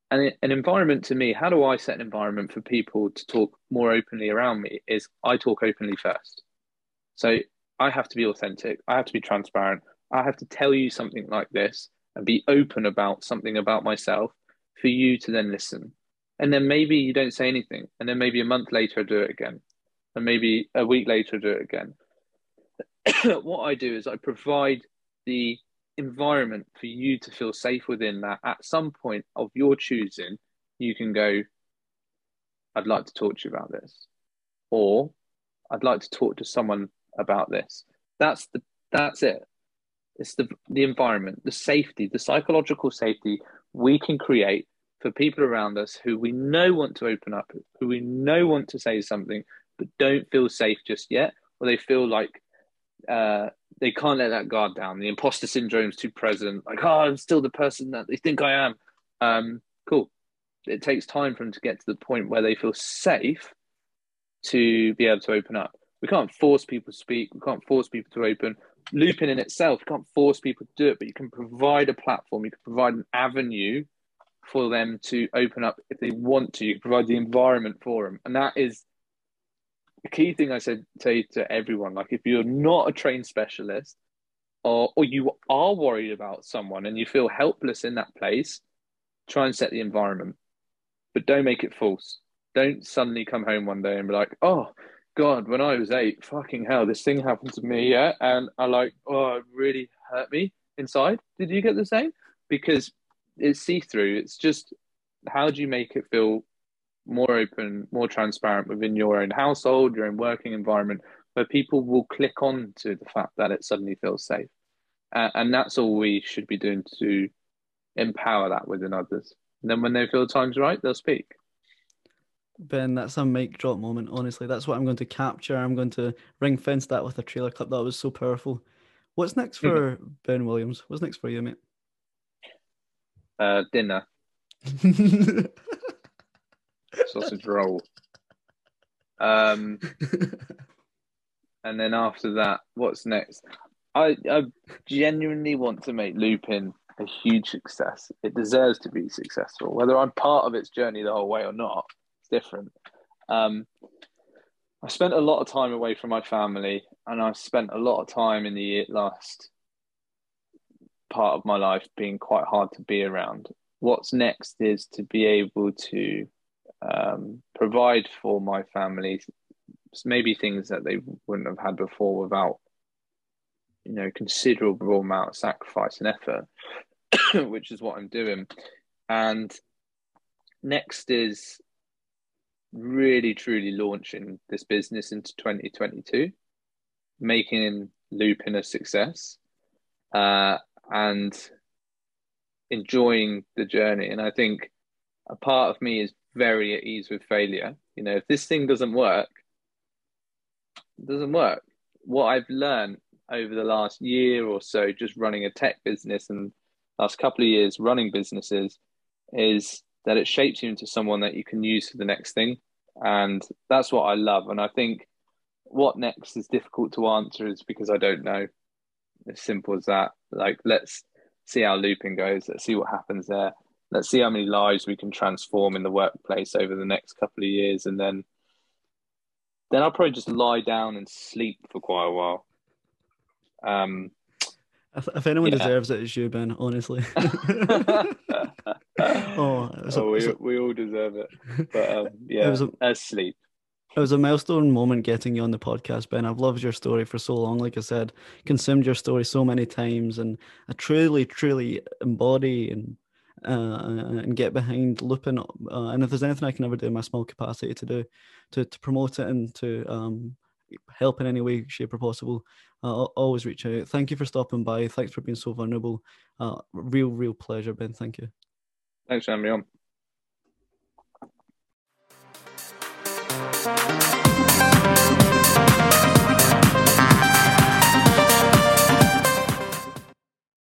and an environment to me how do i set an environment for people to talk more openly around me is i talk openly first. So i have to be authentic. I have to be transparent. I have to tell you something like this and be open about something about myself for you to then listen. And then maybe you don't say anything and then maybe a month later i do it again. And maybe a week later I do it again. What i do is i provide the environment for you to feel safe within that at some point of your choosing, you can go, I'd like to talk to you about this. Or I'd like to talk to someone about this. That's the that's it. It's the the environment, the safety, the psychological safety we can create for people around us who we know want to open up, who we know want to say something, but don't feel safe just yet, or they feel like uh, they can't let that guard down. The imposter syndrome is too present. Like, oh, I'm still the person that they think I am. Um, cool. It takes time for them to get to the point where they feel safe to be able to open up. We can't force people to speak. We can't force people to open. Looping in itself, you can't force people to do it, but you can provide a platform. You can provide an avenue for them to open up if they want to. You can provide the environment for them, and that is key thing I said say to everyone, like if you're not a trained specialist or or you are worried about someone and you feel helpless in that place, try and set the environment. But don't make it false. Don't suddenly come home one day and be like, oh, God, when I was eight, fucking hell, this thing happened to me, yeah, and I like, oh, it really hurt me inside. Did you get the same? Because it's see through. It's just how do you make it feel more open, more transparent within your own household, your own working environment, where people will click on to the fact that it suddenly feels safe. Uh, and that's all we should be doing to empower that within others. And then when they feel the time's right, they'll speak. Ben, that's a mic drop moment. Honestly, that's what I'm going to capture. I'm going to ring fence that with a trailer clip. That was so powerful. What's next for mm-hmm. Ben Williams? What's next for you, mate? Uh, dinner. Sausage roll. Um, and then after that, what's next? I, I genuinely want to make Loopin a huge success. It deserves to be successful. Whether I'm part of its journey the whole way or not, it's different. Um, I spent a lot of time away from my family, and I spent a lot of time in the last part of my life being quite hard to be around. What's next is to be able to um, provide for my family maybe things that they wouldn't have had before without you know considerable amount of sacrifice and effort which is what i'm doing. And next is really truly launching this business into 2022 making Loopin a success uh, and enjoying the journey. And i think a part of me is very at ease with failure. You know if this thing doesn't work it doesn't work. What i've learned over the last year or so just running a tech business and last couple of years running businesses is that it shapes you into someone that you can use for the next thing. And that's what i love. And i think what next is difficult to answer is because i don't know. As simple as that. Like let's see how Loopin goes. Let's see what happens there let's see how many lives we can transform in the workplace over the next couple of years and then then i'll probably just lie down and sleep for quite a while um, if, if anyone yeah. deserves it, it's you, Ben. Honestly. oh, oh we, we all deserve it. But um, yeah, it was a, as sleep. It was a milestone moment getting you on the podcast, Ben. I've loved your story for so long. Like I said, consumed your story so many times, and I truly, truly embody and uh, and get behind Loopin. Uh, and if there's anything I can ever do in my small capacity to do to, to promote it and to um, help in any way, shape, or possible, uh, always reach out. Thank you for stopping by. Thanks for being so vulnerable. Uh, real, real pleasure, Ben. Thank you. Thanks for having me on.